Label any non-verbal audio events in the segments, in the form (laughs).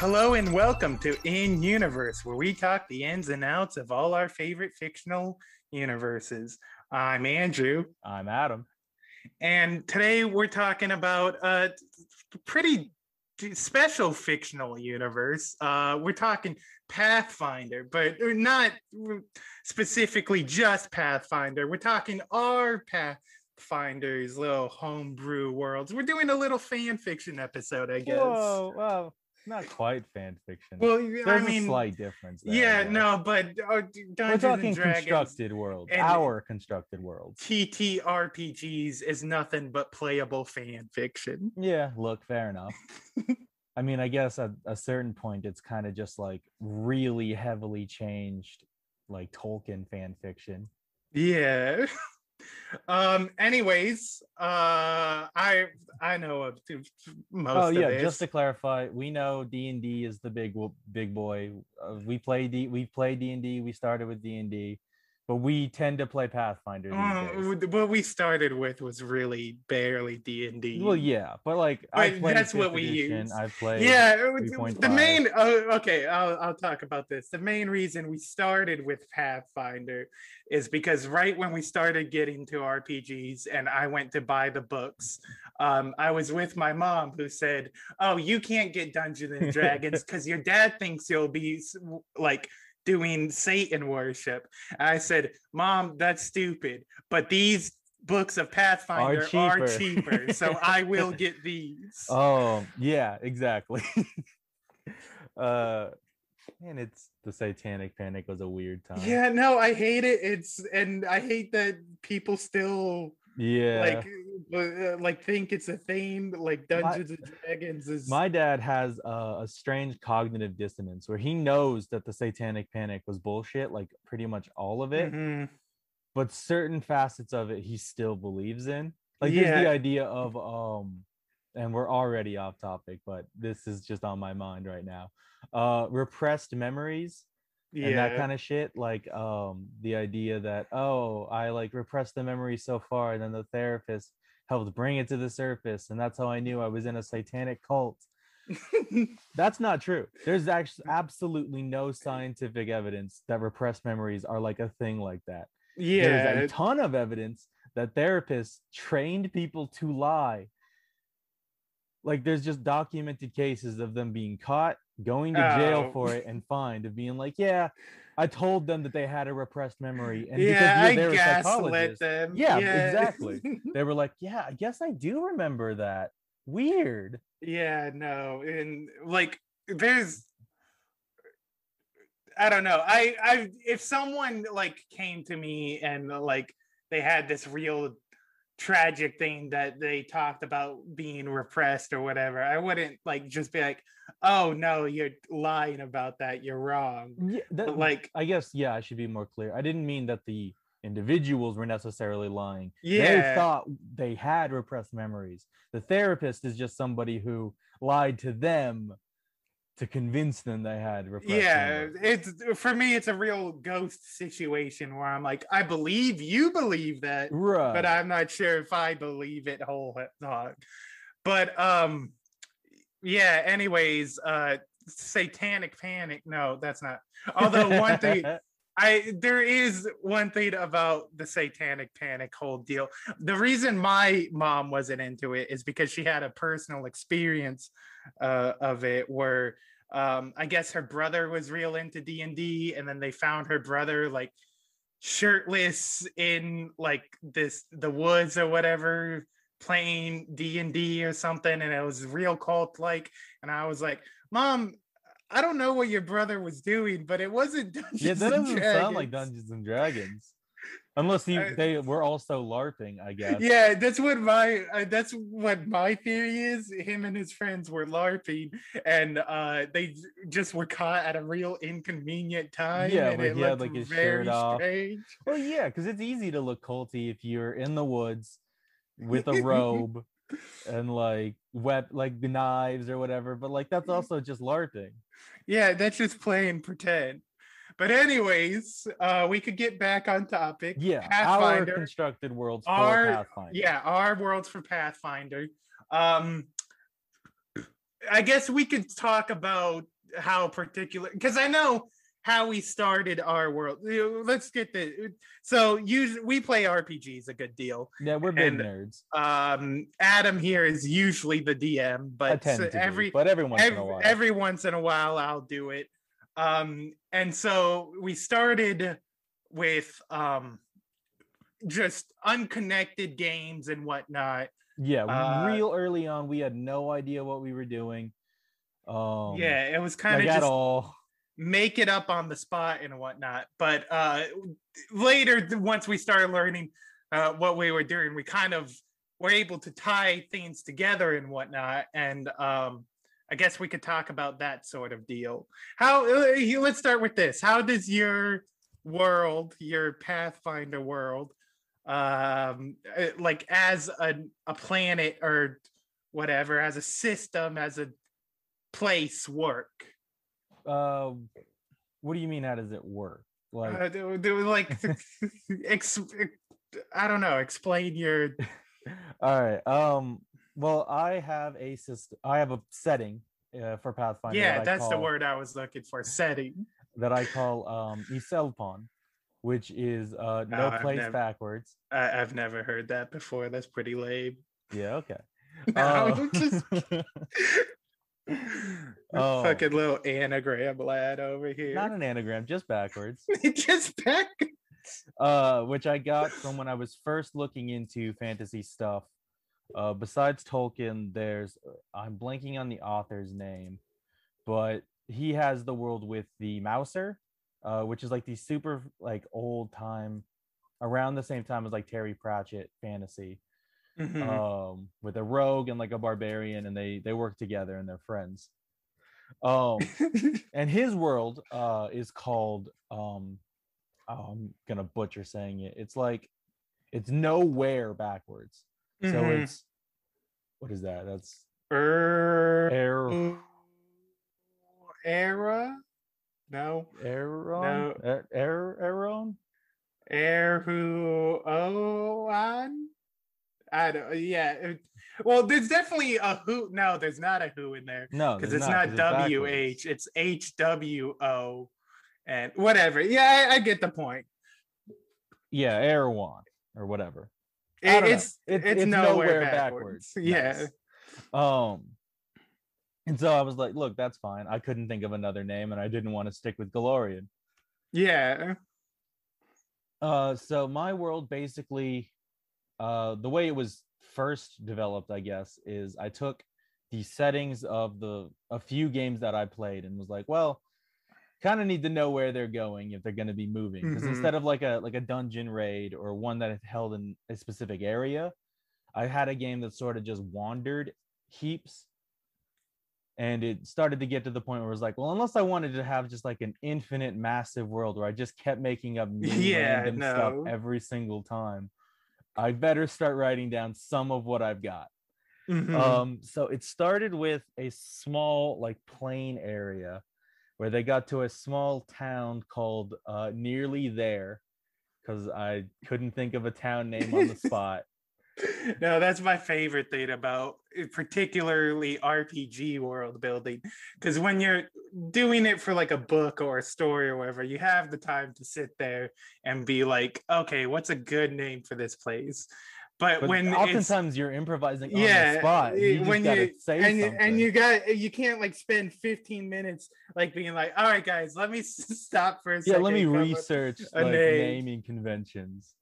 Hello and welcome to In Universe, where we talk the ins and outs of all our favorite fictional universes. I'm Andrew, I'm Adam. and today we're talking about a pretty special fictional universe. Uh, we're talking Pathfinder, but not specifically just Pathfinder. We're talking our Pathfinder's little homebrew worlds. We're doing a little fan fiction episode, I guess. Whoa, well, not quite fan fiction. Well, There's I a mean, slight difference. There, yeah, no, but uh, We're talking constructed world, our constructed world. TTRPGs is nothing but playable fan fiction. Yeah, look, fair enough. (laughs) I mean, I guess at a certain point, it's kind of just like really heavily changed, like Tolkien fan fiction. Yeah. (laughs) um. Anyways, uh, I I know most oh yeah, this. just to clarify, we know D and D is the big big boy. Uh, we play D. We play D and D. We started with D and D, but we tend to play Pathfinder w- what we started with was really barely D and D. Well, yeah, but like I But that's what we edition, use. I've played. Yeah, it was- 3.5. the main. Oh, okay, I'll I'll talk about this. The main reason we started with Pathfinder is because right when we started getting to RPGs, and I went to buy the books, um, I was with my mom who said, "Oh, you can't get Dungeons and Dragons (laughs) because your dad thinks you'll be like." Doing Satan worship. I said, Mom, that's stupid. But these books of Pathfinder are cheaper. cheaper. so I will get (laughs) these. Oh yeah, exactly. (laughs) uh, and it's the Satanic Panic was a weird time. Yeah, no, I hate it. It's and I hate that people still yeah. like like think it's a theme Like Dungeons and Dragons is My dad has uh, a strange cognitive dissonance where he knows that the Satanic Panic was bullshit, like pretty much all of it, Mhm. but certain facets of it he still believes in. Like there's the idea of um, and we're already off topic, but this is just on my mind right now. Uh, repressed memories yeah. and that kind of shit like um the idea that oh i like repressed the memory so far and then the therapist helped bring it to the surface and that's how i knew i was in a satanic cult (laughs) that's not true there's actually mm. absolutely no scientific evidence that repressed memories are like a thing like that yeah. there's a ton of evidence that therapists trained people to lie like there's just documented cases of them being caught going to jail Oh. for it and fined of being like yeah i told them that they had a repressed memory and yeah, because I they were gaslit psychologists them. Yeah, exactly. (laughs) they were like yeah i guess i do remember that weird yeah, no, and like there's I don't know. I I if someone like came to me and like they had this real tragic thing that they talked about being repressed or whatever, I wouldn't like just be like, "Oh no, you're lying about that. You're wrong." yeah, that, like i guess yeah i should be more clear i didn't mean that the individuals were necessarily lying Yeah. they thought they had repressed memories the therapist is just somebody who lied to them to convince them they had yeah it's for me it's a real ghost situation where i'm like i believe you believe that right but i'm not sure if i believe it whole hog but um yeah anyways uh satanic panic no that's not although one thing (laughs) I there is one thing about the satanic panic whole deal. The reason my mom wasn't into it is because she had a personal experience uh, of it where um, I guess her brother was real into D and D, and then they found her brother like shirtless in like this the woods or whatever playing D and D or something, and it was real cult like. And I was like, Mom, I don't know what your brother was doing, but it wasn't Dungeons yeah, that and doesn't sound like Dungeons and Dragons, unless he, I- they were also larping. I guess. Yeah, that's what my uh, that's what my theory is. Him and his friends were larping, and uh, they just were caught at a real inconvenient time. Yeah, and where it he had, looked like, his very shirt off. strange. Well, yeah, because it's easy to look culty if you're in the woods with a robe (laughs) and like wet like the knives or whatever. But like that's also just larping. Yeah, that's just plain pretend. But anyways, uh, we could get back on topic. Yeah, our constructed worlds for our Pathfinder. yeah our worlds for pathfinder um i guess we could talk about how particular because i know how we started our world let's get the so usually we play rpgs a good deal yeah, we're big and, nerds. um adam here is usually the dm but to, be, every but every once in a while. every once in a while i'll do it um and so we started with um just unconnected games and whatnot yeah, uh, real early on, we had no idea what we were doing. Um, yeah it was kind of at just all. make it up on the spot and whatnot but uh later once we started learning uh what we were doing we kind of were able to tie things together and whatnot and um i guess we could talk about that sort of deal how uh, let's start with this how does your world your pathfinder world um uh, like as a, a planet or whatever as a system as a place work Um, what do you mean? How does it work? Like, uh, do, do like (laughs) ex, I don't know. Explain your (laughs) all right. Um, well, I have a system. I have a setting uh, for Pathfinder. yeah. that That's the word I was looking for. Setting. that I (laughs) call um Iselpon, which is uh no Oh, place never- backwards. I, I've never heard that before. That's pretty lame. Yeah, okay. (laughs) No, Uh, just (laughs) Oh. fucking little anagram lad over here. not an anagram, just backwards. just back. Uh, which I got from when I was first looking into fantasy stuff. Uh, besides Tolkien, there's I'm blanking on the author's name, but he has the world with the Mouser, uh, which is like the super like old time, around the same time as like Terry Pratchett fantasy. Mhm. um with a rogue and like a barbarian and they they work together and they're friends um (laughs) and his world uh is called um oh, i'm gonna butcher saying it it's like it's nowhere backwards so Mhm. it's what is that that's Er- air era. No. Aaron? No. Aaron? Air who oh on I don't yeah well there's definitely a who no there's not a who in there No, because it's not, W backwards. H it's H W O and whatever yeah I, I get the point Yeah, Erewhon or whatever. It- don't it's, it's nowhere, backwards, (laughs) yeah Nice. Um, and so I was like, look, that's fine. I couldn't think of another name, and I didn't want to stick with Golarion. yeah Uh, so my world basically, uh, the way it was first developed, I guess, is I took the settings of the a few games that I played and was like, well, kind of need to know where they're going if they're going to be moving because Mhm. instead of like a like a dungeon raid or one that held in a specific area, I had a game that sort of just wandered heaps. And it started to get to the point where it was like, well, unless I wanted to have just like an infinite, massive world where I just kept making up (laughs) new Yeah, random no. stuff every single time, I better start writing down some of what I've got. Mhm. Um, so it started with a small, like plain area where they got to a small town called uh, Nearly There because I couldn't think of a town name on the (laughs) spot. no, that's my favorite thing about uh, particularly RPG world building. Because when you're doing it for like a book or a story or whatever, you have the time to sit there and be like, okay, what's a good name for this place? But, But when oftentimes you're improvising on yeah the spot. You when you say and, something. and you got you can't like spend 15 minutes like being like all right guys let me (laughs) stop for a yeah second let me research like name. naming conventions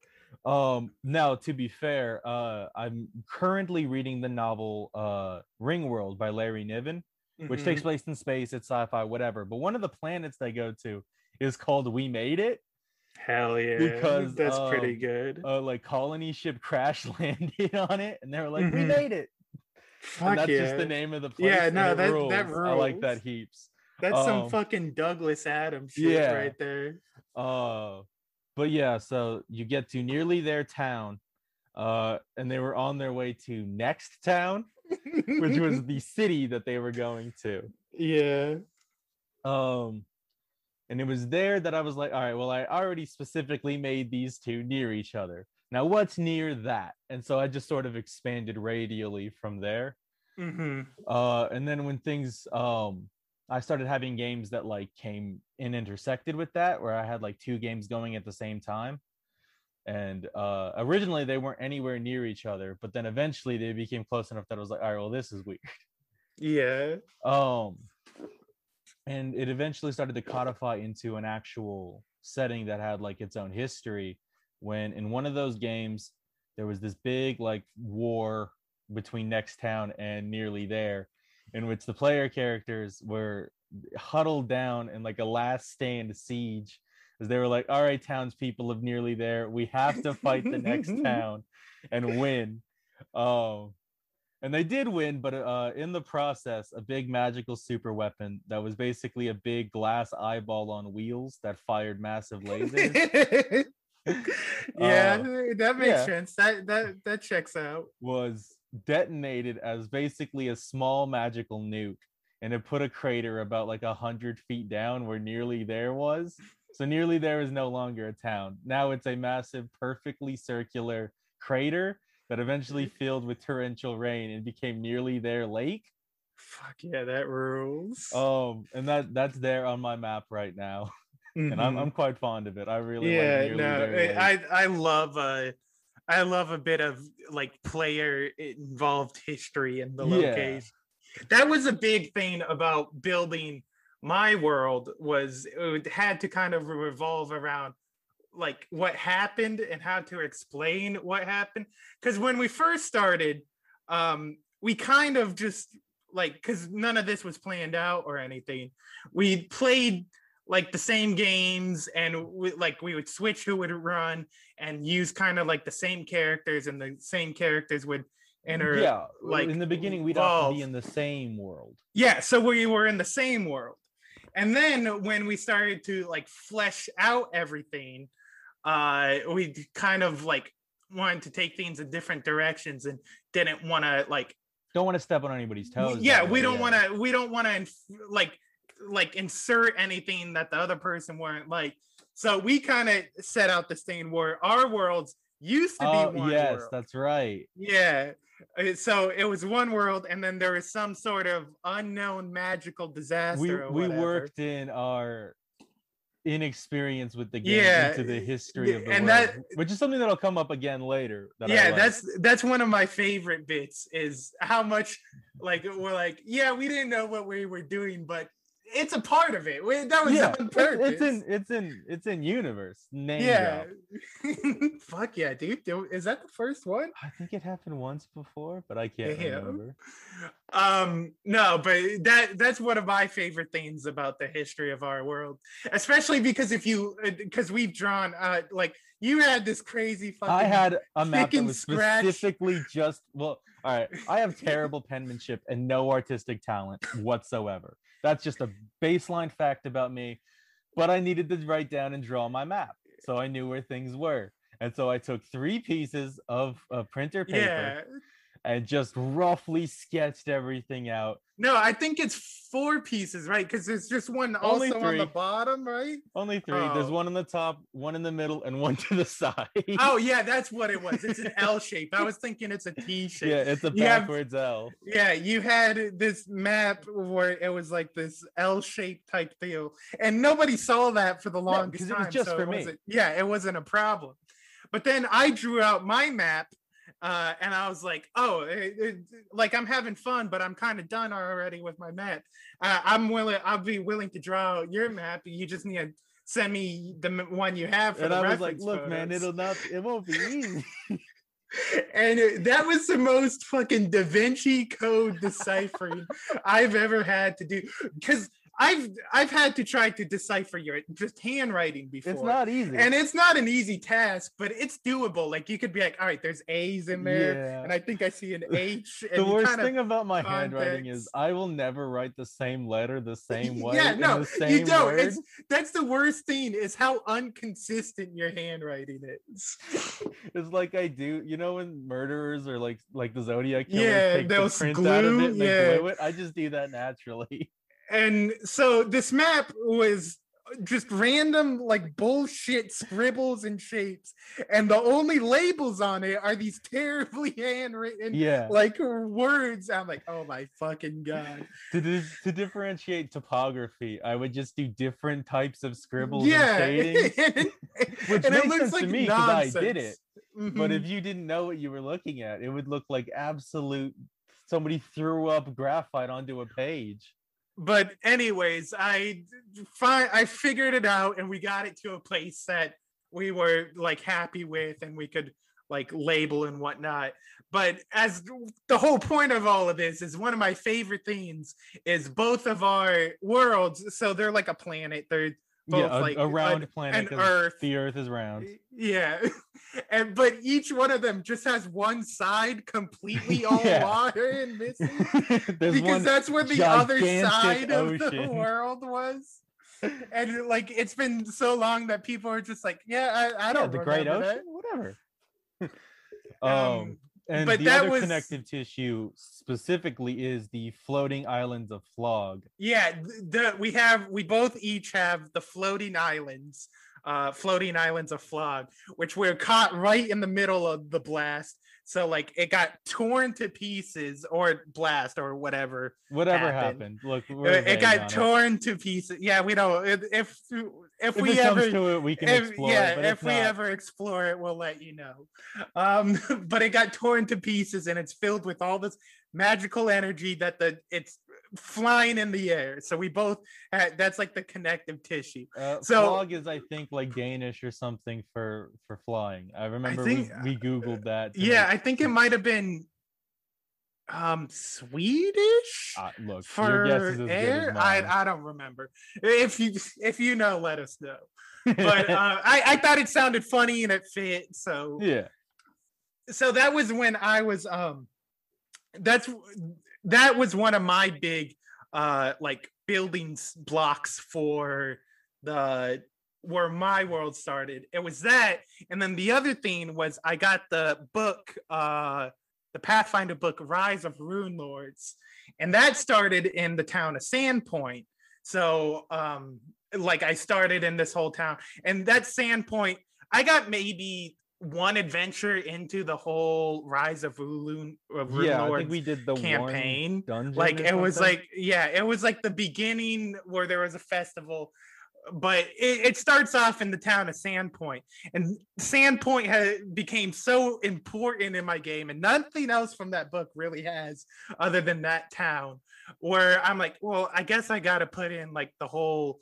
um now to be fair uh i'm currently reading the novel uh Ringworld by larry niven which takes place in space it's sci-fi whatever but one of the planets they go to is called we made it hell yeah (laughs) because, that's pretty um, good uh like colony ship crash (laughs) landed on it and they were like we Mhm. made it Fuck and that's yeah. just the name of the place Yeah, no, that- that rules. i like that heaps that's some um, fucking douglas adams shit yeah. right there Uh, but yeah, so you get to nearly there town, uh, and they were on their way to next town, which was (laughs) the city that they were going to. yeah Um, and it was there that I was like, all right, well, I already specifically made these two near each other. Now, what's near that? And so I just sort of expanded radially from there. hmm Uh, and then when things, um, I started having games that like came and intersected with that, where I had like two games going at the same time. And uh, originally they weren't anywhere near each other, but then eventually they became close enough that I was like, all right, well, this is weird. yeah Um, and it eventually started to codify into an actual setting that had like its own history. When in one of those games, there was this big like war between Next Town and Nearly There, in which the player characters were huddled down in like a last stand siege. As they were like, all right, townspeople of Nearly There, we have to fight the next (laughs) town and win. Um, and they did win but uh in the process a big magical super weapon that was basically a big glass eyeball on wheels that fired massive lasers. (laughs) Yeah Uh, that makes yeah. sense. That that that checks out. Was detonated as basically a small magical nuke and it put a crater about like a hundred feet down where nearly there was. So nearly there is no longer a town. Now it's a massive perfectly circular crater that eventually (laughs) filled with torrential rain and became nearly there lake fuck yeah that rules Um, and that that's there on my map right now, (laughs) and I'm Mhm. I'm quite fond of it. I really yeah like no I, I i love uh i love a bit of like player involved history in the Yeah. location that was a big thing about building my world was it had to kind of revolve around like what happened and how to explain what happened because when we first started um we kind of just like because none of this was planned out or anything we played like the same games and we, like we would switch who would run and use kind of like the same characters and the same characters would enter yeah, like, like in the beginning, we'd all be in the same world. yeah, so we were in the same world. And then when we started to like flesh out everything, uh we kind of like wanted to take things in different directions and didn't want to like Don't want to step on anybody's toes. yeah, we don't want to we don't want to inf- like like insert anything that the other person weren't like. So we kind of set out this thing where our worlds used to be Oh one yes, world. that's right. Yeah. Uh, So it was one world, and then there was some sort of unknown magical disaster. We or we worked in our inexperience with the game Yeah, into the history of the and world, that- which is something that'll come up again later. That yeah, like. that's that's one of my favorite bits. Is how much like we're like, yeah, we didn't know what we were doing, but it's a part of it. We, that was yeah. on purpose. It's in it's in it's in universe. Name yeah. (laughs) Fuck yeah, dude. Is that the first one? I think it happened once before, but I can't Damn. remember. um no but that that's one of my favorite things about the history of our world especially because if you because we've drawn uh like you had this crazy fucking I had a map that was scratch. specifically just well. All right, I have (laughs) terrible penmanship and no artistic talent whatsoever. That's just a baseline fact about me. But I needed to write down and draw my map, so I knew where things were. And so I took three pieces of printer paper yeah and just roughly sketched everything out. No, I think it's four pieces, right? Because there's just one Only also on the bottom, right? Only three. There's Oh. one on the top, one in the middle, and one (laughs) to the side. Oh yeah, that's what it was. It's an L shape. I was thinking it's a T shape. yeah, it's a You have- backwards L. Yeah, you had this map where it was like this L shape type deal, and nobody saw that for the longest 'cause it was just so for me. Yeah, it wasn't a problem. But then I drew out my map, uh, and I was like, "Oh, it, it- like I'm having fun, but I'm kind of done already with my map. Uh, I'm willing. I'll be willing to draw your map. You just need to send me the one you have." For And the I was like, look, man, it'll not it won't be easy. (laughs) and that was the most fucking Da Vinci Code deciphering I've ever had to do because I've I've had to try to decipher your just handwriting before. it's not easy. and it's not an easy task, but it's doable. Like you could be like, all right, there's A's in there, Yeah. and I think I see an (laughs) H. the worst thing about my handwriting is. I will never write the same letter the (laughs) same way. yeah, no, the same you don't. word. It's that's the worst thing is how inconsistent your handwriting is. (laughs) It's like I do, you know, when murderers or like like the Zodiac killers Yeah, take the they'll print out of it and they yeah. glue it. I just do that naturally. And so this map was just random like bullshit scribbles and shapes and the only labels on it are these terribly (laughs) handwritten Yeah. like words i'm like oh my fucking god (laughs) to di- to differentiate topography, I would just do different types of scribbles yeah and (laughs) shadings. and, Which and makes sense to me 'cause I did it. But Mhm. if you didn't know what you were looking at, it would look like absolute somebody threw up graphite onto a page. But anyways i find i figured it out and we got it to a place that we were like happy with and we could like label and whatnot. But as the whole point of all of this is one of my favorite things is both of our worlds. So they're like a planet. They're both yeah, a, like a round an- planet. an earth The Earth is round. yeah (laughs) and but each one of them just has one side completely (laughs) all Yeah. water and missing (laughs) because that's where the other side of the world was. And like it's been so long that people are just like, yeah, I, I don't know. the Great Ocean, that." whatever. Um, um, and but the that other was- connective tissue specifically is the floating islands of Flog. Yeah, th- the we have we both each have the floating islands, uh, floating islands of Flog, which were caught right in the middle of the blast. So like it got torn to pieces or blast or whatever Whatever happened. happened. Look, Uh, it got torn to pieces. Yeah, we don't. If if, if If we ever to it, we can if, explore. yeah, it, but if we not, ever explore it, we'll let you know. Um, (laughs) but it got torn to pieces, and it's filled with all this magical energy that the it's flying in the air. So we both had that's like the connective tissue. uh, so- Flog is, I think, like Danish or something for for flying. I remember think- we, we googled that. Yeah, make- I think it might have been um Swedish. uh, look, for your guess is as good air as mine. I, I don't remember if you (laughs) if you know let us know but (laughs) uh, I, I thought it sounded funny and it fit so yeah, so that was when i was um that's that was one of my big uh like building blocks for the where my world started it was that and then the other thing was i got the book uh the pathfinder book rise of Runelords and that started in the town of sandpoint so um like i started in this whole town and that sandpoint i got maybe one adventure into the whole rise of rune, of rune yeah. I lords think we did the campaign dungeon. like it was like yeah it was like the beginning where there was a festival but it, it starts off in the town of sandpoint and sandpoint had became so important in my game and nothing else from that book really has other than that town where i'm like well i guess i gotta put in like the whole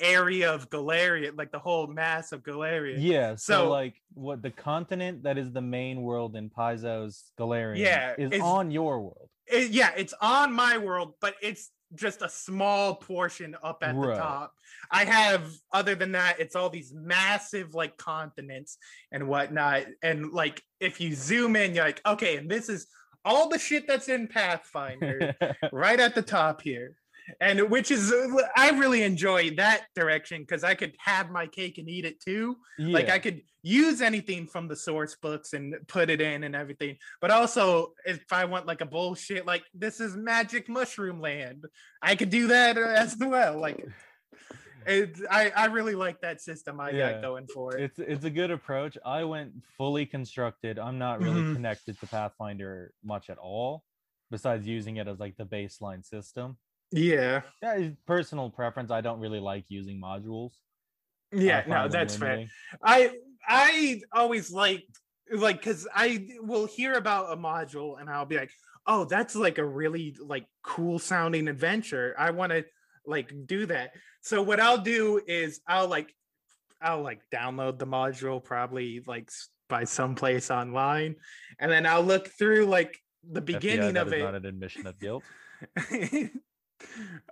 area of Golarion like the whole mass of Golarion Yeah, so, So- like what the continent that is the main world in Paizo's Golarion Yeah, is on your world. it- yeah, it's on my world, but it's just a small portion up at Right. the top. I have, other than that, it's all these massive like continents and whatnot. And like, if you zoom in, you're like, okay, and this is all the shit that's in Pathfinder (laughs) right at the top here. and which is I really enjoy that direction because I could have my cake and eat it too. Like I could use anything from the source books and put it in and everything. But also, if I want like a bullshit, like this is Magic Mushroom Land, I could do that as well. Like, it, I I really like that system I Yeah. got going for it. it's it's a good approach. I went fully constructed. I'm not really Mhm. connected to Pathfinder much at all, besides using it as like the baseline system. Yeah, Yeah, personal preference. I don't really like using modules. Yeah, no, that's fair. I I always like like because I will hear about a module and I'll be like, oh, that's like a really like cool sounding adventure. I want to like do that. So what I'll do is I'll like I'll like download the module probably like by someplace online, and then I'll look through like the FBI, beginning that of is it. not an admission of guilt. (laughs)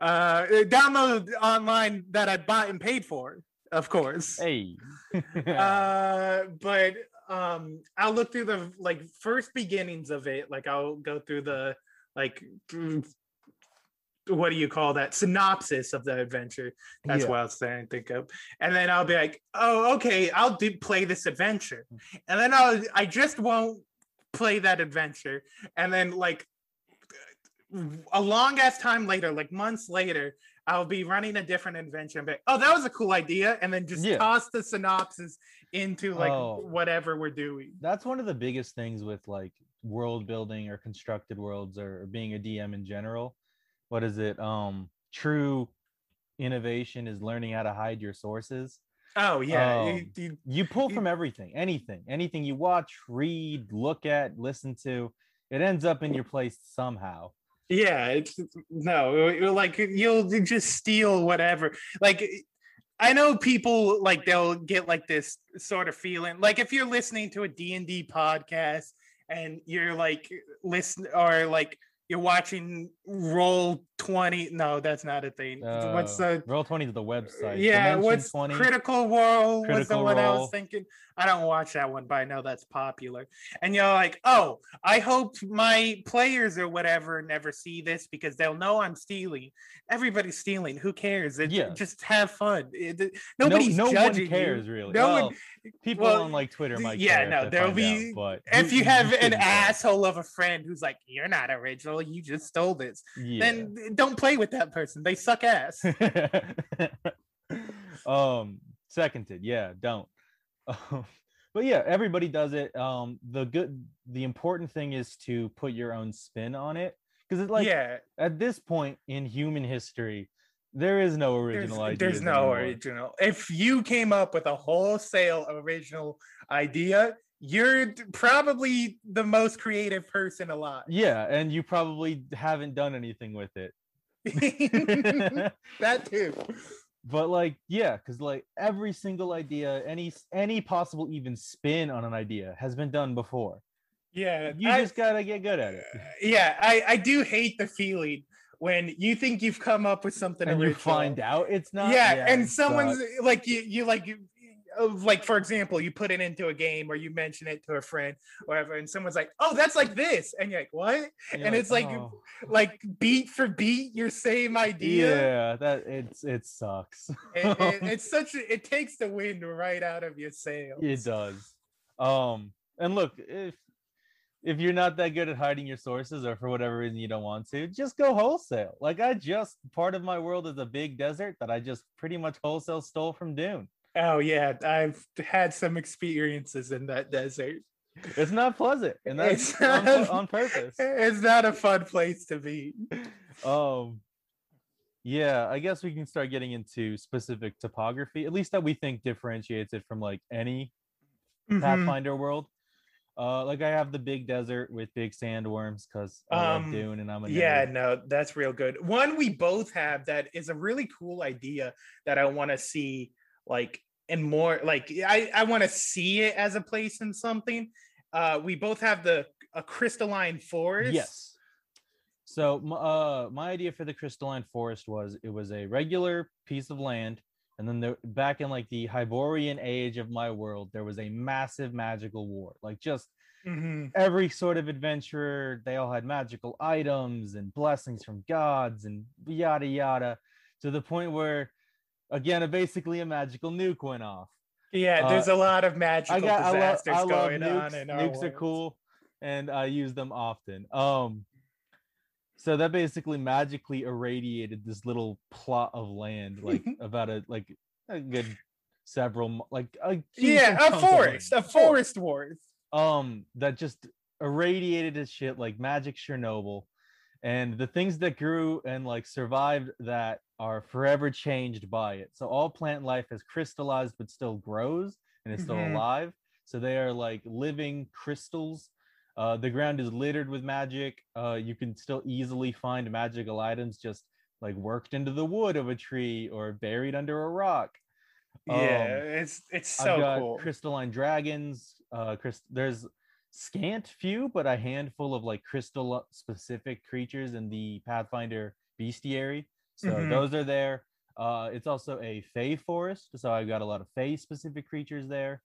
uh download online that I bought and paid for, of course. Hey. (laughs) uh but um i'll look through the like first beginnings of it like i'll go through the like what do you call that synopsis of the adventure that's Yeah. what i was trying to think of and then i'll be like oh okay i'll do play this adventure mm. and then i'll i just won't play that adventure and then like a long ass time later like months later I'll be running a different adventure and be like, oh, that was a cool idea. And then just Yeah. toss the synopsis into like Oh. whatever we're doing. That's one of the biggest things with like world building or constructed worlds or being a DM in general. What is it? Um true innovation is learning how to hide your sources. Oh, yeah. you- Um, you- You pull You- from everything, anything, anything you watch, read, look at, listen to, it ends up in your place somehow. yeah. It's no, like you'll just steal whatever. Like, I know people like they'll get like this sort of feeling like if you're listening to a D&D podcast and you're like listen or like you're watching roll 20 no that's not a thing what's Uh, the roll 20 to the website. yeah Dimension what's 20. critical role was the Critical one i was thinking i don't watch that one but i know that's popular and you're like oh i hope my players or whatever never see this because they'll know i'm stealing everybody's stealing who cares it, Yeah. just have fun It- it- No- nobody's no, one judging cares you. really. no well, one people well, on like Twitter might yeah, no, there'll be- out, but if you you have an care. asshole of a friend who's like you're not original you just stole this yeah. then don't play with that person. They suck ass. (laughs) Um seconded. Yeah don't. Um, but yeah everybody does it. Um the good the important thing is to put your own spin on it. Because it's like yeah. at this point in human history there is no original ideas there's no anymore. original. If you came up with a wholesale original idea you're probably the most creative person alive. Yeah and you probably haven't done anything with it. (laughs) That too. (laughs) But like yeah because like every single idea any any possible even spin on an idea has been done before. Yeah you I- just gotta get good at it. Yeah i i do hate the feeling when you think you've come up with something and you find out it's not? Yeah, and it someone's sucks. like you you like you like for example you put it into a game or you mention it to a friend or whatever and someone's like oh that's like this and you're like what? You're and it's like "Oh." like beat for beat your same idea. Yeah that it's it sucks. It- it- (laughs) it's such a, it takes the wind right out of your sails. It does. Um and look if if you're not that good at hiding your sources or for whatever reason you don't want to just go wholesale. Like i just part of my world is a big desert that i just pretty much wholesale stole from dune oh yeah i've had some experiences in that desert it's not pleasant and that's on, (laughs) on purpose it's not a fun place to be (laughs) um yeah i guess we can start getting into specific topography at least that we think differentiates it from like any Mhm. pathfinder world uh like i have the big desert with big sandworms because i Um, love dune and i'm a Yeah, nerd. no, that's real good. One we both have that is a really cool idea that I want to see like and more like I I want to see it as a place in something. Uh we both have the a crystalline forest. yes so uh my idea for the crystalline forest was it was a regular piece of land And then there, back in like the Hyborian age of my world, there was a massive magical war. Like just Mhm. every sort of adventurer, they all had magical items and blessings from gods and yada yada, to the point where, again, a, basically a magical nuke went off. Yeah, there's Uh, a lot of magical I got I love, disasters I love going nukes. on in our nukes are cool, and I use them often. Um, so that basically magically irradiated this little plot of land, like (laughs) about a like a good several like a Yeah, a forest, a forest wars. um that just irradiated his shit like magic Chernobyl. And the things that grew and like survived that are forever changed by it. So all plant life has crystallized but still grows and is still Mhm. alive. So they are like living crystals. Uh, the ground is littered with magic. Uh, you can still easily find magical items just like worked into the wood of a tree or buried under a rock. Yeah, Um, it's it's I've so got cool. crystalline dragons. Uh, Chris, there's scant few, but a handful of like crystal specific creatures in the Pathfinder bestiary. So Mhm. those are there. Uh, it's also a Fey forest, so I've got a lot of Fey specific creatures there.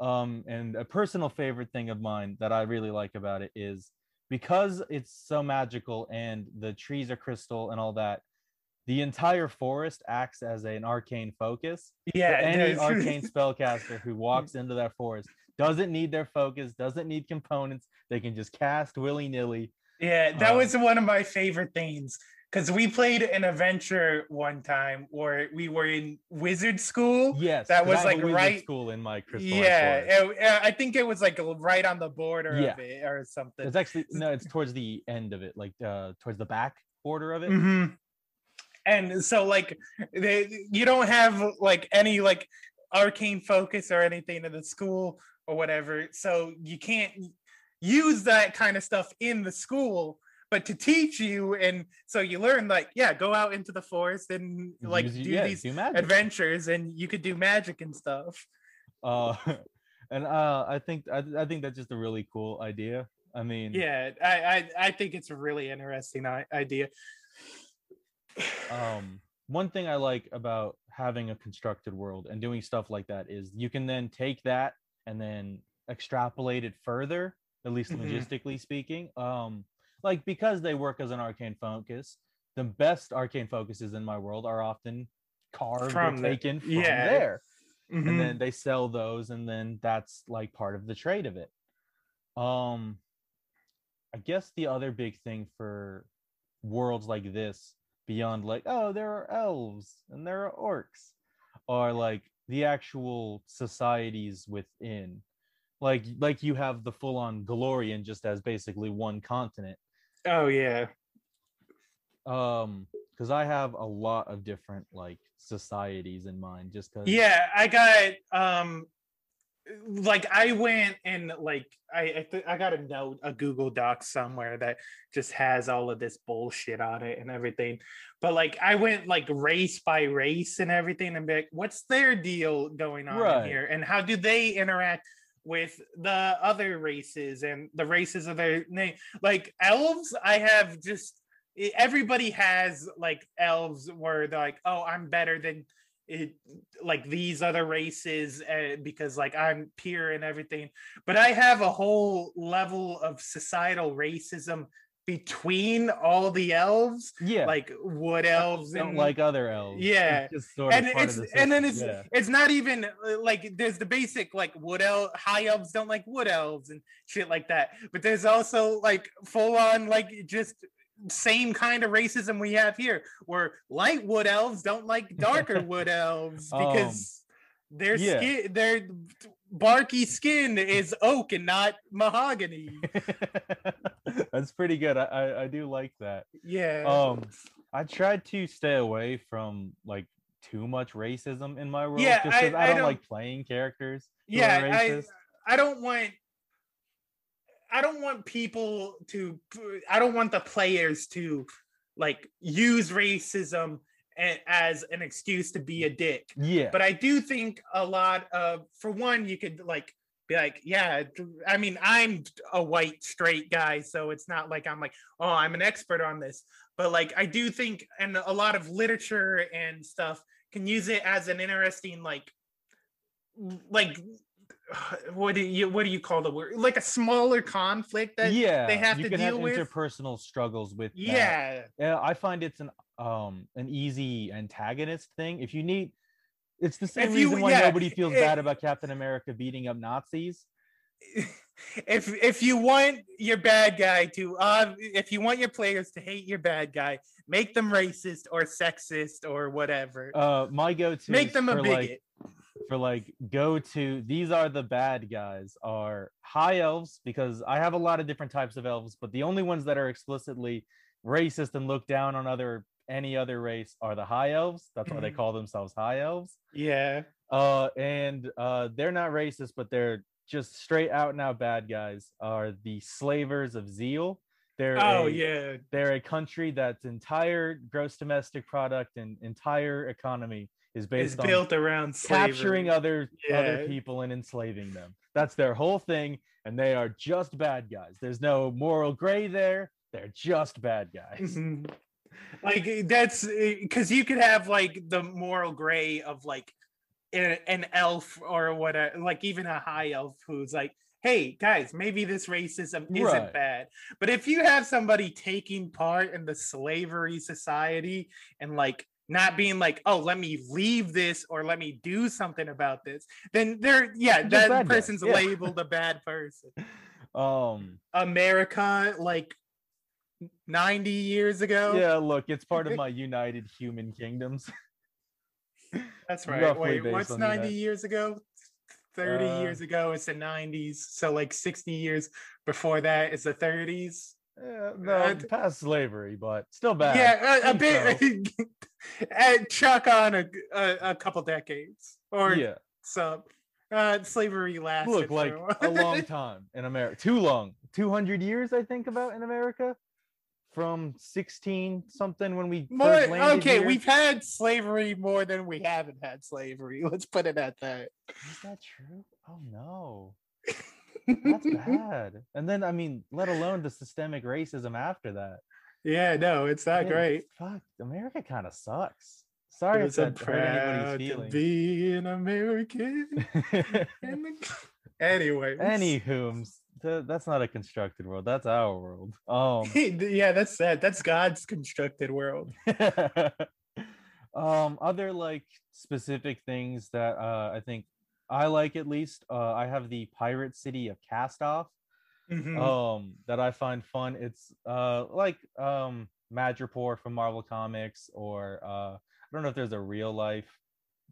Um, and a personal favorite thing of mine that I really like about it is because it's so magical and the trees are crystal and all that. The entire forest acts as an arcane focus Yeah, any arcane (laughs) spellcaster who walks into that forest doesn't need their focus, doesn't need components. They can just cast willy nilly. Yeah, that Um, was one of my favorite things because we played an adventure one time where we were in wizard school. Yes, that was I have a like right. school in my crystal. Yeah, it- I think it was like right on the border Yeah. of it or something. It's actually no, it's towards the end of it, like uh towards the back border of it. hmm And so like they, you don't have like any like arcane focus or anything in the school or whatever. So you can't use that kind of stuff in the school, but to teach you and so you learn like yeah, go out into the forest and like do yeah, these do adventures and you could do magic and stuff. Uh, (laughs) and uh, I think I, I think that's just a really cool idea. I mean, Yeah, I I, I think it's a really interesting i- idea. (sighs) um one thing i like about having a constructed world and doing stuff like that is you can then take that and then extrapolate it further at least Mhm. logistically speaking um like because they work as an arcane focus the best arcane focuses in my world are often carved From or the- taken from yeah. there Mhm. and then they sell those and then that's like part of the trade of it um i guess the other big thing for worlds like this beyond like oh there are elves and there are orcs are like the actual societies within like like you have the full on Golarion just as basically one continent oh yeah. um because i have a lot of different like societies in mind just because Yeah, I got um like I went and like I I, th- I got a note a Google Doc somewhere that just has all of this bullshit on it and everything. But like I went like race by race and everything and be like, what's their deal going on Right. here and how do they interact with the other races and the races of their name? Like elves, I have just everybody has like elves where they're like, oh, I'm better than it like these other races uh, because like I'm pure and everything. But I have a whole level of societal racism between all the elves, yeah like wood elves don't and like other elves It's Yeah. just sort and it's of the and then it's yeah. it's not even uh, like there's the basic like wood elf high elves don't like wood elves and shit like that but there's also like full on like just same kind of racism we have here where light wood elves don't like darker (laughs) wood elves Um, because their yeah. skin their barky skin is oak and not mahogany (laughs) (laughs) That's pretty good. I, I I do like that. yeah Um, I tried to stay away from like too much racism in my world. Yeah, just I- I, I don't, don't- like playing characters. yeah I, racist. I don't want I don't want people to I don't want the players to like use racism as an excuse to be a dick. yeah, But I do think a lot of for one you could like be like yeah I mean I'm a white straight guy so it's not like I'm like oh I'm an expert on this but like I do think and a lot of literature and stuff can use it as an interesting like like (sighs) what do you what do you call the word like a smaller conflict that yeah, they have you to can deal have with interpersonal struggles with. that. yeah Yeah, I find it's an um an easy antagonist thing. If you need, it's the same If you- reason why yeah, nobody feels it- bad about Captain America beating up Nazis. (laughs) if if you want your bad guy to uh if you want your players to hate your bad guy make them racist or sexist or whatever Uh, my go-to make them a bigot like for like go to these are the bad guys are high elves because I have a lot of different types of elves, but the only ones that are explicitly racist and look down on other any other race are the high elves. That's why they Mhm. call themselves high elves. yeah Uh, and uh, they're not racist, but they're just straight out and out bad guys. Are the slavers of zeal? They're oh a- yeah they're a country that's entire gross domestic product and entire economy is based on built around capturing slavery. other other Yeah. people and enslaving them. That's their whole thing, and they are just bad guys. There's no moral gray there. They're just bad guys. Mhm. Like eh, that's because you could have like the moral gray of like an elf or whatever like even a high elf who's like hey guys maybe this racism isn't Right. bad but if you have somebody taking part in the slavery society and like not being like oh let me leave this or let me do something about this then they're yeah that person's yeah. labeled a bad person (laughs) Um, america like 90 years ago yeah, look, it's part of my United Human Kingdoms. That's (laughs) right. roughly Wait, what's 90 United- years ago? 30 Uh, years ago, it's the 90s. So, like 60 years before that, it's the 30s. Yeah, no, Uh, past slavery, but still bad. yeah, a, a bit. and (laughs) chuck on a, a, a couple decades or yeah. so. Uh, slavery lasted Look, like a a long (laughs) time in America. Too long. 200 years, I think, about in America. From 16 something when we More, first landed okay, here. we've had slavery more than we haven't had slavery. (laughs) Let's put it at that. Is that true? Oh no. (laughs) That's bad. And then I mean, let alone the systemic racism after that. yeah, no, it's not Yeah, great. Fuck, America kind of sucks. Sorry if It's a that hurt anybody's proud to be an American. (laughs) the- anyway, Any whom's that's not a constructed world. That's our world. Um (laughs) yeah, that's sad. That's God's constructed world. (laughs) um other like specific things that uh I think I like at least uh I have the pirate city of cast off Mhm. um that I find fun. It's uh like um Madripoor from Marvel Comics or uh I don't know if there's a real life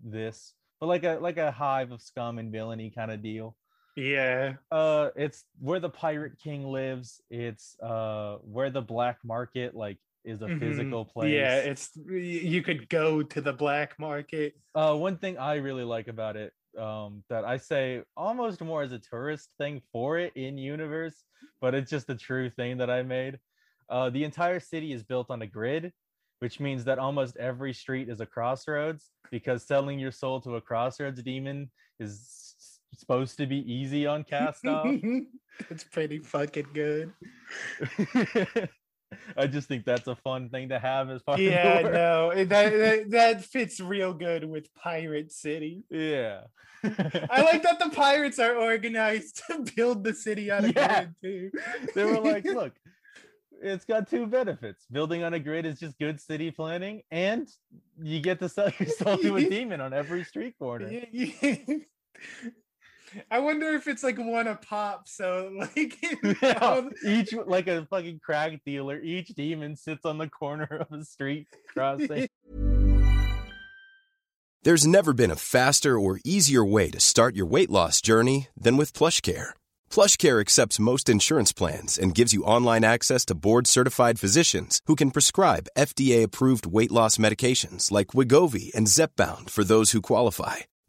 this, but like a like a hive of scum and villainy kind of deal. Yeah, Uh it's where the pirate king lives. It's uh where the black market like is a Mhm. physical place. yeah. It's you could go to the black market. uh one thing I really like about it um that I say almost more as a tourist thing for it in universe, but it's just a true thing that I made. Uh the entire city is built on a grid, which means that almost every street is a crossroads because selling your soul to a crossroads demon is supposed to be easy on cast off. (laughs) it's pretty fucking good. (laughs) I just think that's a fun thing to have as part Yeah, of no, that, that that fits real good with Pirate City. Yeah. I like that the (laughs) pirates are organized to build the city on a Yeah. grid too. they were like, look, it's got two benefits. Building on a grid is just good city planning, and you get to sell your soul to a demon on every street corner. Yeah, yeah. I wonder if it's like one a pop. So (laughs) like (laughs) Yeah, each like a fucking crack dealer, each demon sits on the corner of a street crossing. (laughs) There's never been a faster or easier way to start your weight loss journey than with PlushCare. PlushCare accepts most insurance plans and gives you online access to board-certified physicians who can prescribe FDA-approved weight loss medications like Wegovy and Zepbound for those who qualify.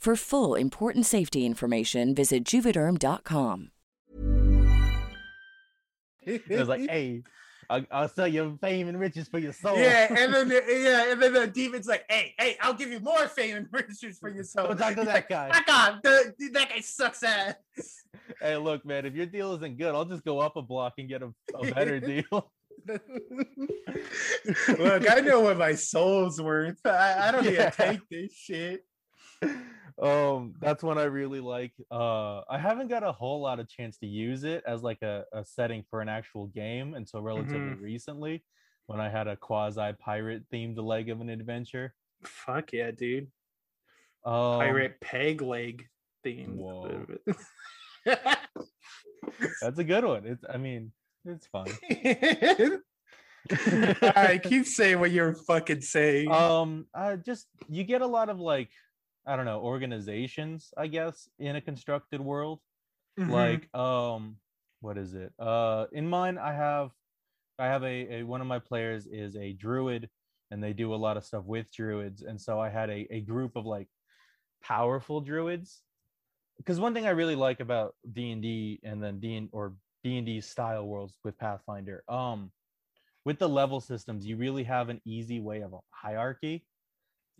For full important safety information, visit juvederm.com. It was like, hey, I'll, I'll sell you fame and riches for your soul. Yeah, (laughs) and then the, yeah, and then the demon's like, "Hey, hey, I'll give you more fame and (laughs) riches for your soul." Go talk to He's that like, guy. Fuck off, the, that guy sucks ass. (laughs) hey, look, man, if your deal isn't good, I'll just go up a block and get a, a better deal. Look, I know what my soul's worth. I, I don't Yeah. to take this shit. Um that's one i really like uh i haven't got a whole lot of chance to use it as like a, a setting for an actual game until relatively Mhm. recently when i had a quasi pirate themed leg of an adventure Fuck yeah, dude. um, Pirate peg leg theme. Whoa. (laughs) that's a good one it's i mean it's fun (laughs) All right, keep saying what you're fucking saying. um uh just you get a lot of like i don't know organizations i guess in a constructed world. Mhm. like um what is it? Uh in mine i have i have a, a one of my players is a druid and they do a lot of stuff with druids and so i had a, a group of like powerful druids. Because one thing i really like about d&d and then d or d&d style worlds with pathfinder um with the level systems you really have an easy way of a hierarchy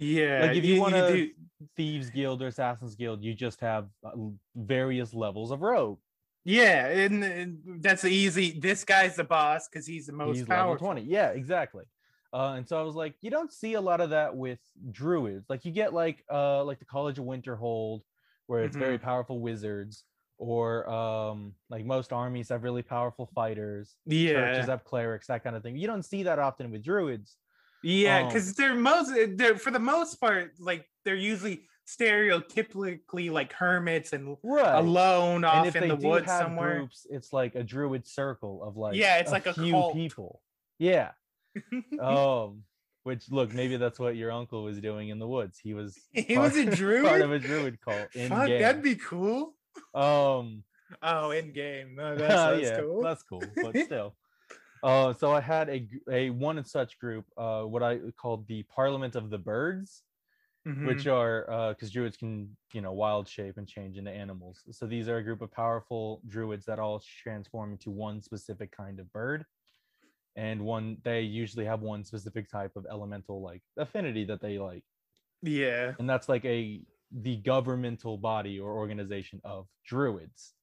yeah, like if you, want to do- thieves guild or assassins guild you just have uh, various levels of rogue yeah, and, and that's easy. This guy's the boss because he's the most he's level powerful. 20 yeah exactly uh, and so i was like you don't see a lot of that with druids like you get like uh like the college of winterhold where it's very Mhm. powerful wizards or um like most armies have really powerful fighters Yeah. churches have clerics that kind of thing you don't see that often with druids Yeah, Um, because they're most they're for the most part like they're usually stereotypically like hermits and Right. alone and off if in the woods have somewhere. groups it's like a druid circle of like Yeah, it's like a few cult. people yeah (laughs) um which look maybe that's what your uncle was doing in the woods he was (laughs) He was a (laughs) druid part of a druid cult in Fuck, game. that'd be cool. um Oh, in game. No, that's, that's yeah, cool. that's cool but still uh so i had a a one and such group uh what i called the parliament of the birds which Mhm. are uh because druids can you know wild shape and change into animals so these are a group of powerful druids that all transform into one specific kind of bird and one they usually have one specific type of elemental like affinity that they like yeah. and that's like a the governmental body or organization of druids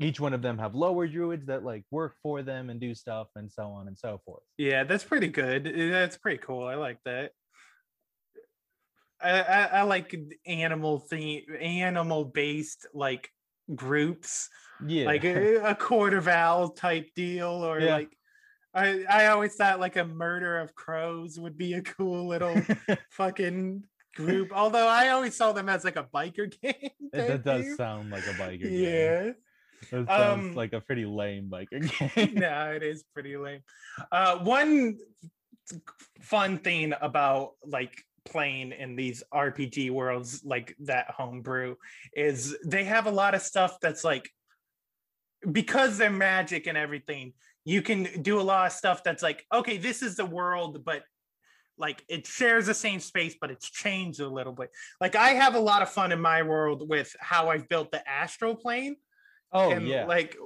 each one of them have lower druids that like work for them and do stuff and so on and so forth Yeah, that's pretty good. Uh, That's pretty cool. I like that. I, I, I like animal theme, animal based like groups Yeah. like (laughs) a, a of vowel type deal or Yeah. like I, I always thought like a murder of crows would be a cool little (laughs) fucking group although i always saw them as like a biker (laughs) gang that does sound like a biker game. yeah That sounds Um, like a pretty lame biker (laughs) (laughs) game. no, it is pretty lame. Uh, one fun thing about like playing in these RPG worlds, like that homebrew, is they have a lot of stuff that's like because they're magic and everything. You can do a lot of stuff that's like, okay, this is the world, but like it shares the same space, but it's changed a little bit. Like I have a lot of fun in my world with how I've built the astral plane Oh and yeah. like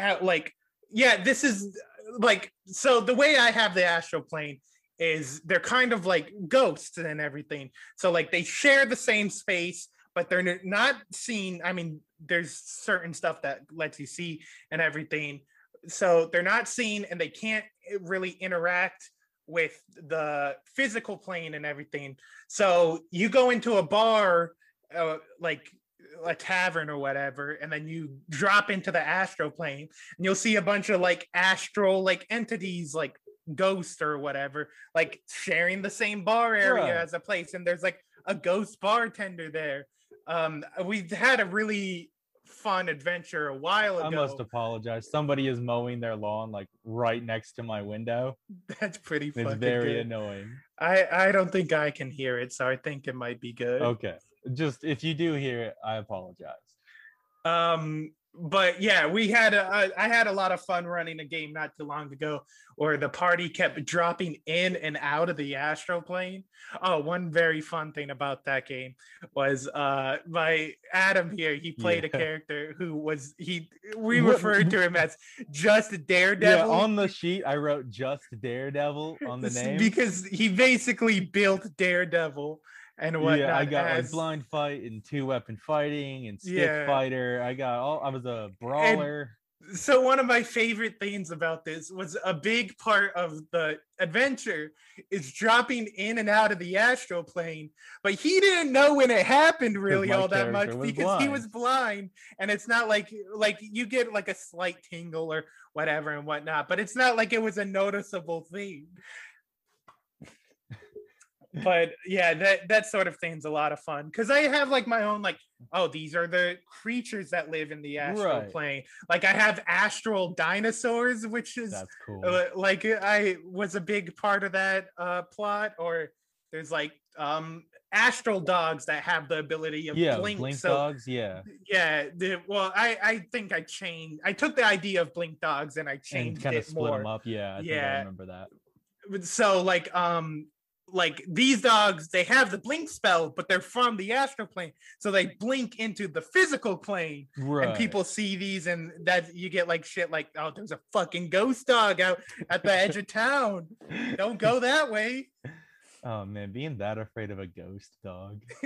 uh, like yeah this is like so the way i have the astral plane is they're kind of like ghosts and everything. So like they share the same space but they're not seen i mean there's certain stuff that lets you see and everything. So they're not seen and they can't eh, really interact with the physical plane and everything. So you go into a bar uh, like a tavern or whatever and then you drop into the astral plane and you'll see a bunch of like astral like entities like ghosts or whatever like sharing the same bar area Right. as a place and there's like a ghost bartender there um we've had a really fun adventure a while ago I must apologize. Somebody is mowing their lawn like right next to my window. that's pretty It's fucking very good. annoying. i i don't think i can hear it so i think it might be good Okay. Just if you do hear it, I apologize. um but yeah we had a, i had a lot of fun running a game not too long ago where the party kept dropping in and out of the astral plane oh one very fun thing about that game was uh my adam here he played a (laughs) character who was he we referred to him as just daredevil. Yeah, on the sheet I wrote just Daredevil on the name. because he basically built daredevil and whatnot yeah, I got like blind fight and two weapon fighting and stick Yeah. fighter. I got all I was a brawler. so one of my favorite things about this was a big part of the adventure is dropping in and out of the astral plane but he didn't know when it happened really all that much because he was blind and it's not like like you get like a slight tingle or whatever and whatnot but it's not like it was a noticeable thing but yeah that that sort of thing's a lot of fun because i have like my own like oh these are the creatures that live in the astral Right. plane like i have astral dinosaurs which is That's cool. uh, like i was a big part of that uh plot or there's like um astral dogs that have the ability of yeah, blink, blink so dogs. Yeah, yeah the, well i i think i changed i took the idea of blink dogs and i and changed kind of it split more them up. Yeah, I think I Yeah. remember that. so like um like these dogs they have the blink spell but they're from the astral plane. So they blink into the physical plane Right. and people see these and that you get like shit like oh there's a fucking ghost dog out at the edge of town. Don't go that way Oh man, being that afraid of a ghost dog. (laughs)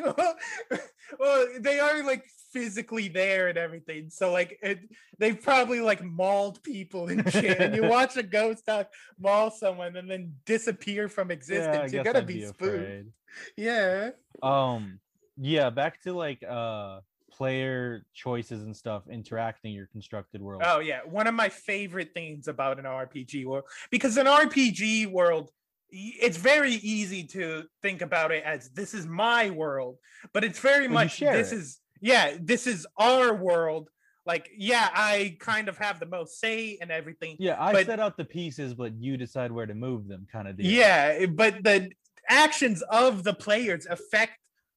well they are like physically there and everything so like it, they've probably like mauled people and shit and you (laughs) watch a ghost dog maul someone and then disappear from existence. Yeah, You're gonna I'd be, be spooked yeah Um, yeah, back to like uh player choices and stuff interacting your constructed world. Oh yeah, one of my favorite things about an RPG world because an RPG world it's very easy to think about it as this is my world, but it's very much this it. is yeah, this is our world. Like yeah, I kind of have the most say and everything. Yeah, I but- set out the pieces, but you decide where to move them, kind of deal. Yeah, eh, but the actions of the players affect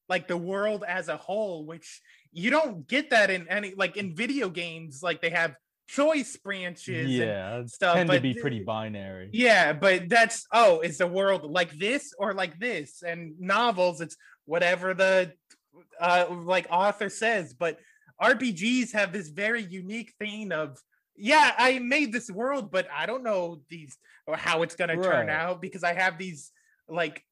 like the world as a whole, which you don't get that in any like in video games. Like they have choice branches. yeah, stuff, tend to be pretty binary. Yeah, but that's oh, is the world like this or like this? And novels, it's whatever the uh like author says. But RPGs have this very unique thing of yeah, I made this world, but I don't know these or how it's gonna turn out because I have these like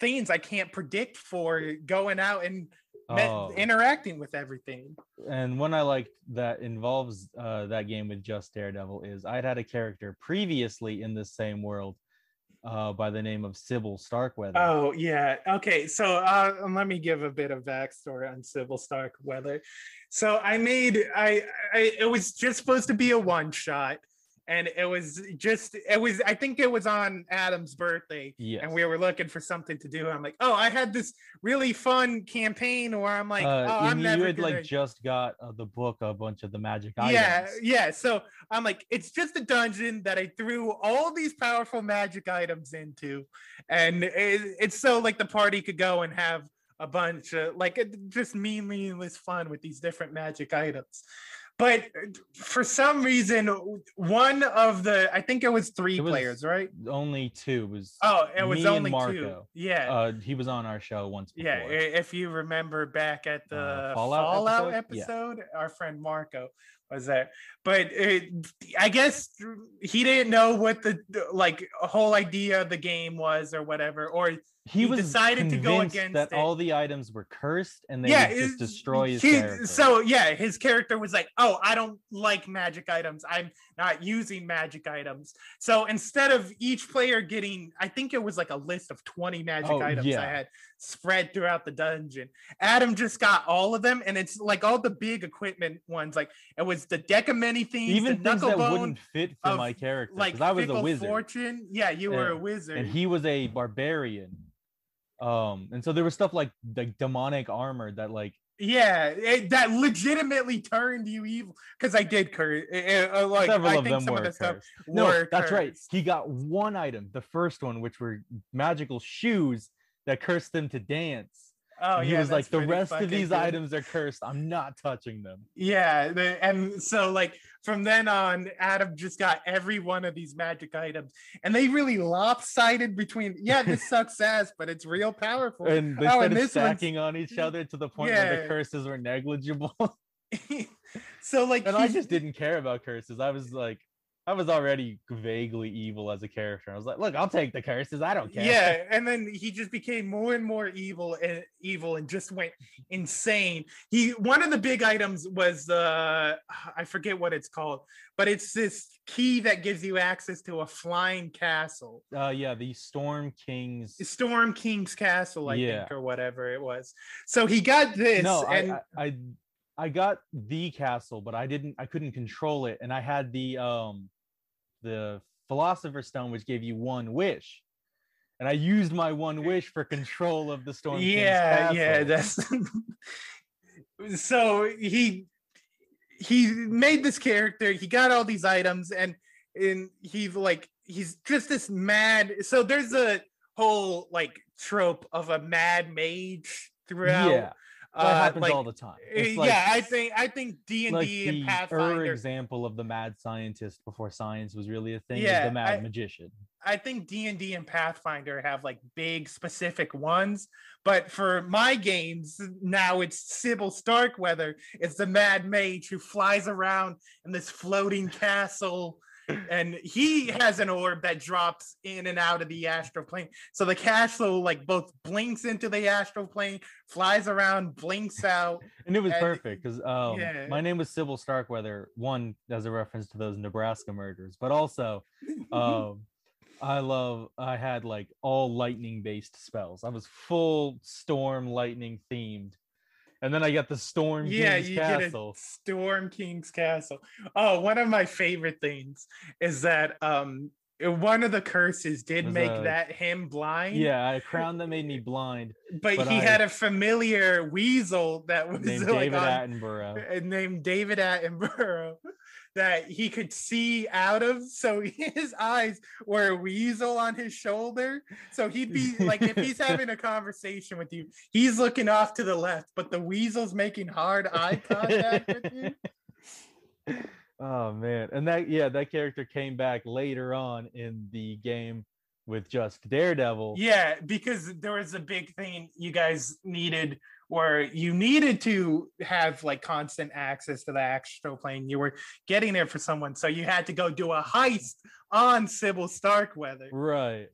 things I can't predict for going out and met- Oh. interacting with everything. and one I liked that involves uh, that game with just Daredevil is I'd had a character previously in this same world uh, by the name of Sybil Starkweather. Oh yeah. Okay. So uh, let me give a bit of backstory on Sybil Starkweather. So I made I, I it was just supposed to be a one shot, and it was just it was I think it was on Adam's birthday, Yes. and we were looking for something to do. I'm like, oh, I had this really fun campaign where I'm like, uh, oh, I'm you never had gonna... like just got uh, the book, a bunch of the magic yeah items. yeah yeah. so i'm like it's just a dungeon that i threw all these powerful magic items into and it, it's so like the party could go and have a bunch of like just meaningless fun with these different magic items but for some reason one of the i think it was three It was players right Only two was. oh it was only two Marco. yeah Uh, he was on our show once before. yeah, if you remember back at the Uh, Fallout, Fallout episode, episode? our friend Marco was there. But it, I guess he didn't know what the like whole idea of the game was or whatever, or he, was decided to go against that it. all the items were cursed and they yeah, just destroy his he- character. So yeah, his character was like, "Oh, I don't like magic items. I'm not using magic items." So instead of each player getting, I think it was like a list of 20 magic Oh, items I had spread throughout the dungeon. Adam just got all of them, and it's like all the big equipment ones. Like it was the deck of many things, even things that wouldn't fit for of, my character like because I was a wizard. Fortune. Yeah, you were a wizard. and he was a barbarian. Um, and so there was stuff like like demonic armor that like Yeah, it, that legitimately turned you evil because I did curse. Uh, like several I think them some of the stuff cursed. No, were that's right. He got one item, the first one, which were magical shoes that cursed them to dance. Oh And he yeah, was like, the rest of these good." items are cursed. I'm not touching them. Yeah, the, and so like from then on, Adam just got every one of these magic items, and they really lopsided between. Yeah, this (laughs) sucks ass, but it's real powerful. And they Oh, started one's- stacking on each (laughs) other to the point where the curses were negligible. (laughs) so like, and I just didn't care about curses. I was like, I was already vaguely evil as a character. I was like, look, I'll take the curses. I don't care. Yeah, (laughs) and then he just became more and more evil and evil and just went insane. He one of the big items was uh I forget what it's called, but it's this key that gives you access to a flying castle. Uh, yeah, the Storm Kings. Storm King's Castle, I Yeah. think, or whatever it was. So he got this no, and I, I, I I got the castle, but I didn't. I couldn't control it, and I had the um, the Philosopher's Stone, which gave you one wish, and I used my one wish for control of the Storm yeah, yeah, that's (laughs) so he he made this character, he got all these items, and and he's like he's just this mad. So there's a whole like trope of a mad mage throughout. Yeah, that uh, happens like- all the time. uh, like- yeah, I think I think D and D and er Pathfinder. example of the mad scientist before science was really a thing. Yeah, the mad I- magician. I think D and D and Pathfinder have like big specific ones, but for my games now it's Sybil Starkweather. It's the Mad Mage who flies around in this floating castle, and he has an orb that drops in and out of the astral plane. So the castle like both blinks into the astral plane, flies around, blinks out. (laughs) And it was and- perfect because um, yeah. my name was Sybil Starkweather. One as a reference to those Nebraska murders, but also um, I love. I had like all lightning based spells. I was full storm lightning themed, and then I got the Storm yeah, King's you Castle. get a Storm King's Castle. Oh, one of my favorite things is that um one of the curses did make uh, that him blind. Yeah, a crown that made me blind. But, but he I- had a familiar weasel that was named (laughs) like David on- Attenborough. (laughs) named David Attenborough that he could see out of. So (laughs) his eyes were a weasel on his shoulder. So he'd be like, if he's (laughs) having a conversation with you, he's looking off to the left, but the weasel's making hard eye (laughs) contact with you. Oh man, and that yeah, that character came back later on in the game with just Daredevil. Yeah, because there was a big thing you guys needed where you needed to have like constant access to the astral plane. You were getting there for someone, so you had to go do a heist on Sybil Starkweather. Right.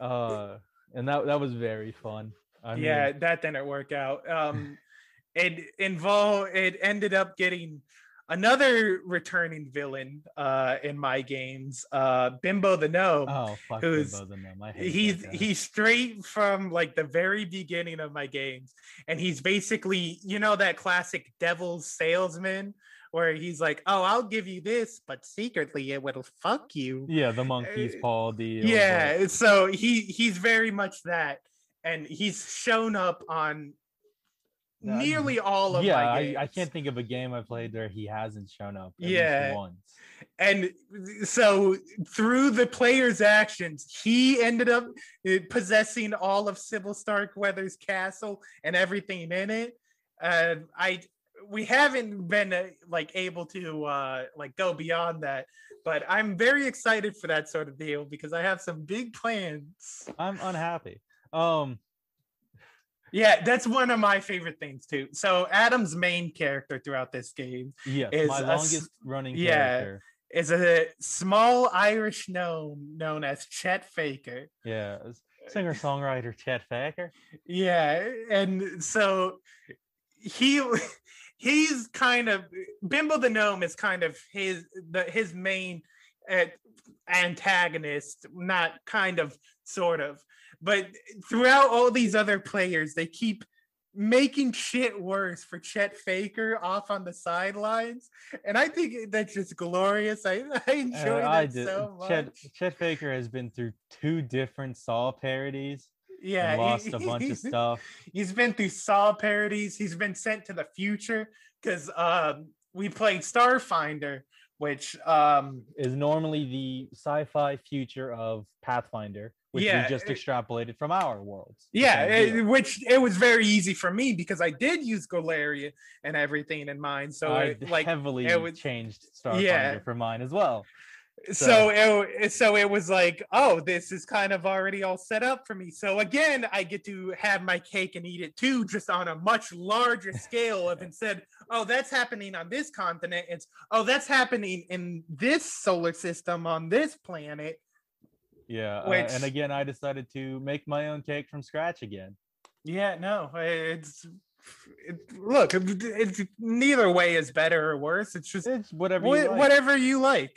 Uh, and that that was very fun. I mean, yeah, that didn't work out. Um, (laughs) it involved. It ended up getting another returning villain uh, in my games, uh, Bimbo the Gnome. Oh, fuck who's Bimbo the Gnome. He's he's straight from like the very beginning of my games, and he's basically you know that classic devil's salesman where he's like, "Oh, I'll give you this, but secretly it will fuck you." Yeah, the monkey's Uh, paw deal. Yeah, so he he's very much that, and he's shown up on Uh, nearly all of yeah, I. I can't think of a game I played where he hasn't shown up. At Yeah. least once. and so through the player's actions he ended up uh, possessing all of sybil starkweather's castle and everything in it and i we haven't been uh, like able to uh like go beyond that but i'm very excited for that sort of deal because i have some big plans I'm unhappy. Um, yeah that's one of my favorite things too so adam's main character throughout this game yes, is my a longest running yeah, character. is a small irish gnome known as chet faker Yeah, singer songwriter Chet Faker. Yeah, and so he he's kind of Bimbo the gnome is kind of his the his main uh, antagonist, not kind of sort of, but throughout all these other players, they keep making shit worse for Chet Faker off on the sidelines, and I think that's just glorious. I, (laughs) I enjoy Uh, that I did. so much. Chet, Chet Faker has been through two different Saw parodies. yeah, and he- lost a bunch of stuff. He's been through Saw parodies. He's been sent to the future because um, we played Starfinder, which um, Is normally the sci-fi future of Pathfinder, which Yeah, we just it- extrapolated from our worlds. Yeah, it- eh, which it was very easy for me because I did use Golarion and everything in mind. So I it, like heavily it was changed Starfinder Yeah. for mine as well. so it, so it was like oh this is kind of already all set up for me so again i get to have my cake and eat it too just on a much larger (laughs) scale of instead oh that's happening on this continent it's oh that's happening in this solar system on this planet Yeah, uh, and again, I decided to make my own cake from scratch again. yeah no it's it, look it's neither way is better or worse it's just It's whatever wha- you like. whatever you like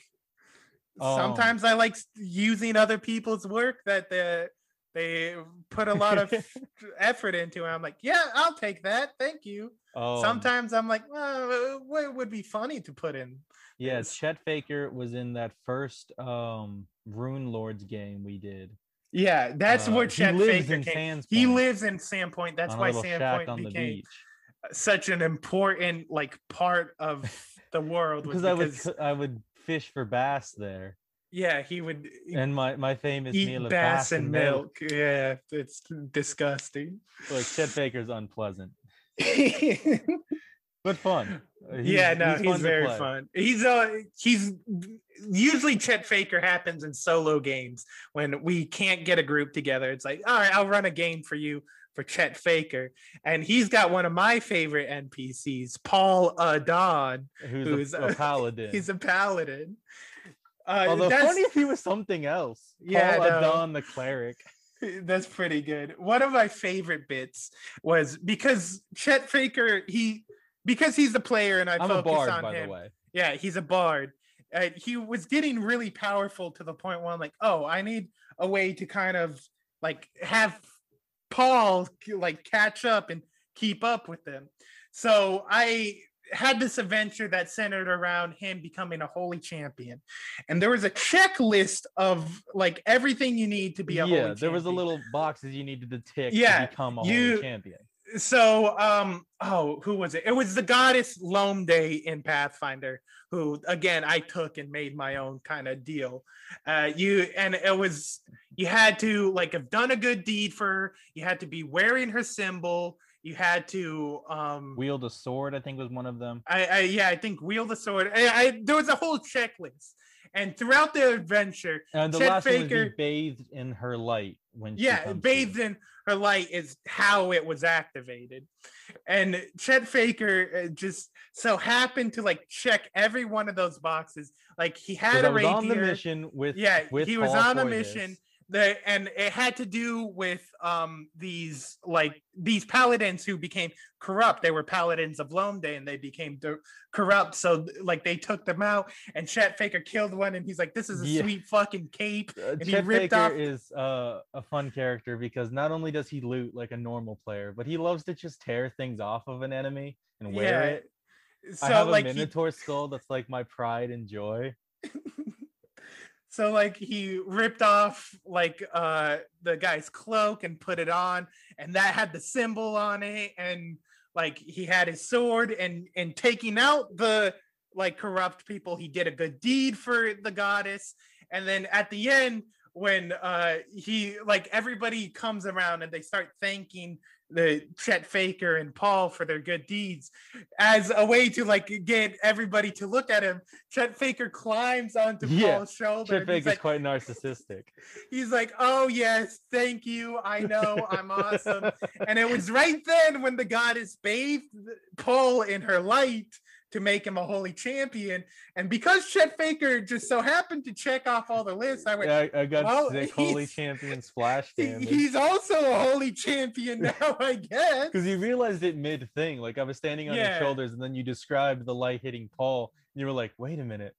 Um, sometimes i like using other people's work that they they put a lot of (laughs) effort into and i'm like yeah i'll take that thank you Um, sometimes i'm like well what would be funny to put in Yeah, Yes. Chet Faker was in that first um Runelords game we did. yeah that's Uh, he Chet lives Faker in came. He lives in sandpoint that's why sandpoint became such an important like part of (laughs) the world was Because I would because I would fish for bass there, yeah he would and my my famous eat meal of bass and milk. yeah it's disgusting Like Chet Faker's unpleasant, (laughs) but fun. Uh, yeah, he's- no, he's he's, very play. fun. He's uh he's usually Chet Faker happens in solo games when we can't get a group together. It's like, all right, I'll run a game for you for Chet Faker. And he's got one of my favorite NPCs, Paul Adon. Who's, a, a (laughs) paladin? He's a paladin. Uh, Although that's- funny if he was something else. Yeah, Paul no. Adon the cleric. (laughs) That's pretty good. One of my favorite bits was because Chet Faker, he because he's the player and I I'm a focus bard, on by him. the way. Yeah, he's a bard. Uh, he was getting really powerful to the point where I'm like, oh, I need a way to kind of like have Paul like catch up and keep up with them. So I had this adventure that centered around him becoming a holy champion. And there was a checklist of like everything you need to be a yeah, holy there was a little boxes you needed to tick Yeah, to become a you- holy champion. So um oh who was it? It was the goddess Iomedae in pathfinder who again i took and made my own kind of deal. Uh you and it was you had to like have done a good deed for her. You had to be wearing her symbol. You had to um Wield a sword, I think was one of them. I, I yeah i think wield a sword. I, I there was a whole checklist and throughout the adventure And the Chet last Faker- be bathed in her light when yeah bathed in her light is how it was activated. And chet faker uh, just so happened to like check every one of those boxes. Like he had a rapier on the mission with yeah with he was Paul on a mission. The and it had to do with um these like these paladins who became corrupt they were paladins of Iomedae and they became de- corrupt so like they took them out and Chet Faker killed one and he's like this is a Yeah. sweet fucking cape Uh, and he Chet ripped Baker off is uh, a fun character because not only does he loot like a normal player, but he loves to just tear things off of an enemy and wear Yeah, it. so I have like a he- Minotaur skull that's like my pride and joy. (laughs) so like he ripped off like uh the guy's cloak and put it on and that had the symbol on it and like he had his sword and and taking out the like corrupt people he did a good deed for the goddess. And then at the end when uh he like everybody comes around and they start thanking the Chet Faker and Paul for their good deeds as a way to like get everybody to look at him. Chet Faker climbs onto Yeah, Paul's shoulder. Chet he's like, quite narcissistic. (laughs) he's like, "Oh yes, thank you. I know I'm awesome." and it was right then when the goddess bathed Paul in her light to make him a holy champion. And because Chet Faker just so happened to check off all the lists, I went, Yeah, I, I got well, sick holy champion splash (laughs) damage. he's also a holy champion (laughs) now, I guess. Because you realized it mid thing. Like I was standing on Yeah. your shoulders, and then you described the light hitting Paul, and you were like, "Wait a minute,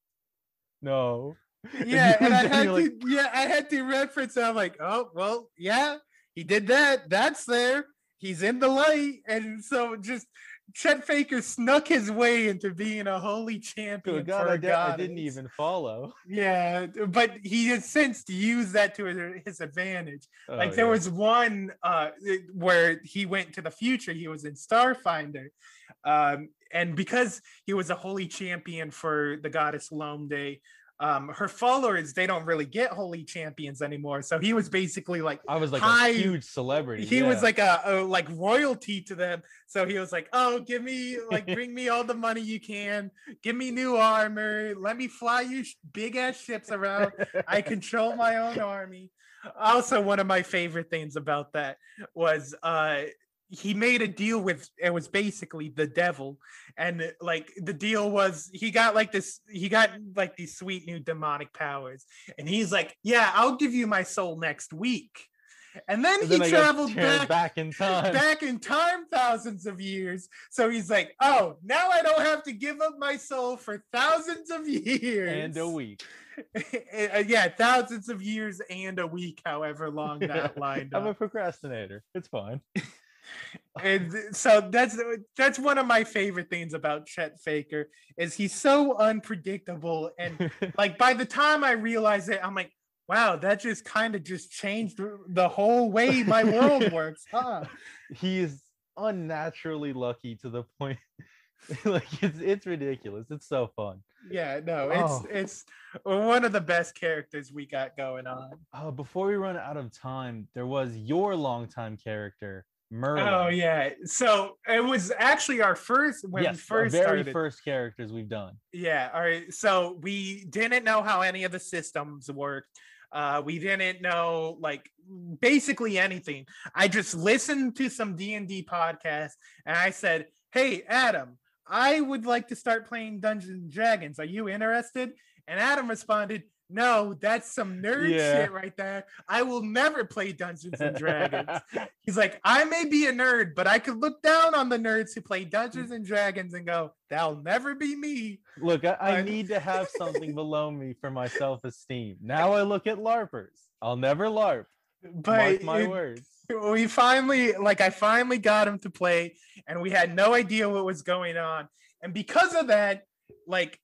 no." (laughs) yeah, and I You're had like- to yeah, I had to reference. I'm like, oh well, yeah, he did that. That's there. He's in the light, and so just Chet Faker snuck his way into being a holy champion. Oh, God, for I, a di- I didn't even follow. Yeah, but he has since used that to his- his advantage. Oh, like there yeah. was one uh where he went to the future. He was in Starfinder, um, and because he was a holy champion for the goddess Iomedae, um, her followers they don't really get holy champions anymore. So he was basically like I was like high- a huge celebrity. he was like a, a like royalty to them. So he was like oh give me like (laughs) bring me all the money you can. Give me new armor. Let me fly you sh- big ass ships around. I (laughs) control my own army. Also one of my favorite things about that was uh he made a deal with it was basically the devil and like the deal was he got like this he got like these sweet new demonic powers and he's like yeah i'll give you my soul next week and then And he I traveled back, back in time. back in time thousands of years. So he's like, oh, now I don't have to give up my soul for thousands of years. and a week. (laughs) Uh, yeah, thousands of years and a week, however long that (laughs) lined I'm a procrastinator. It's fine. And so that's that's one of my favorite things about Chet Faker is he's so unpredictable and (laughs) like by the time I realize it, I'm like, wow, that just kind of just changed the whole way my world (laughs) works, huh? he is unnaturally lucky to the point (laughs) like it's it's ridiculous. It's so fun. Yeah, no, it's Oh. it's one of the best characters we got going on. Uh, before we run out of time, there was your longtime character, Merlin. Oh yeah, so it was actually our first when yes, we first very started. first characters we've done. Yeah, all right. So we didn't know how any of the systems worked. Uh, we didn't know like basically anything. I just listened to some D and D podcasts, and I said, "Hey, Adam, I would like to start playing Dungeons and Dragons. Are you interested?" And Adam responded, "No, that's some nerd Yeah. shit right there. I will never play Dungeons and Dragons." (laughs) He's like, "I may be a nerd, but I could look down on the nerds who play Dungeons and Dragons and go, that'll never be me." Look, I, I need to have something (laughs) below me for my self-esteem. Now I look at LARPers. I'll never LARP. but Mark my it- words. we finally like i finally got him to play and we had no idea what was going on and because of that like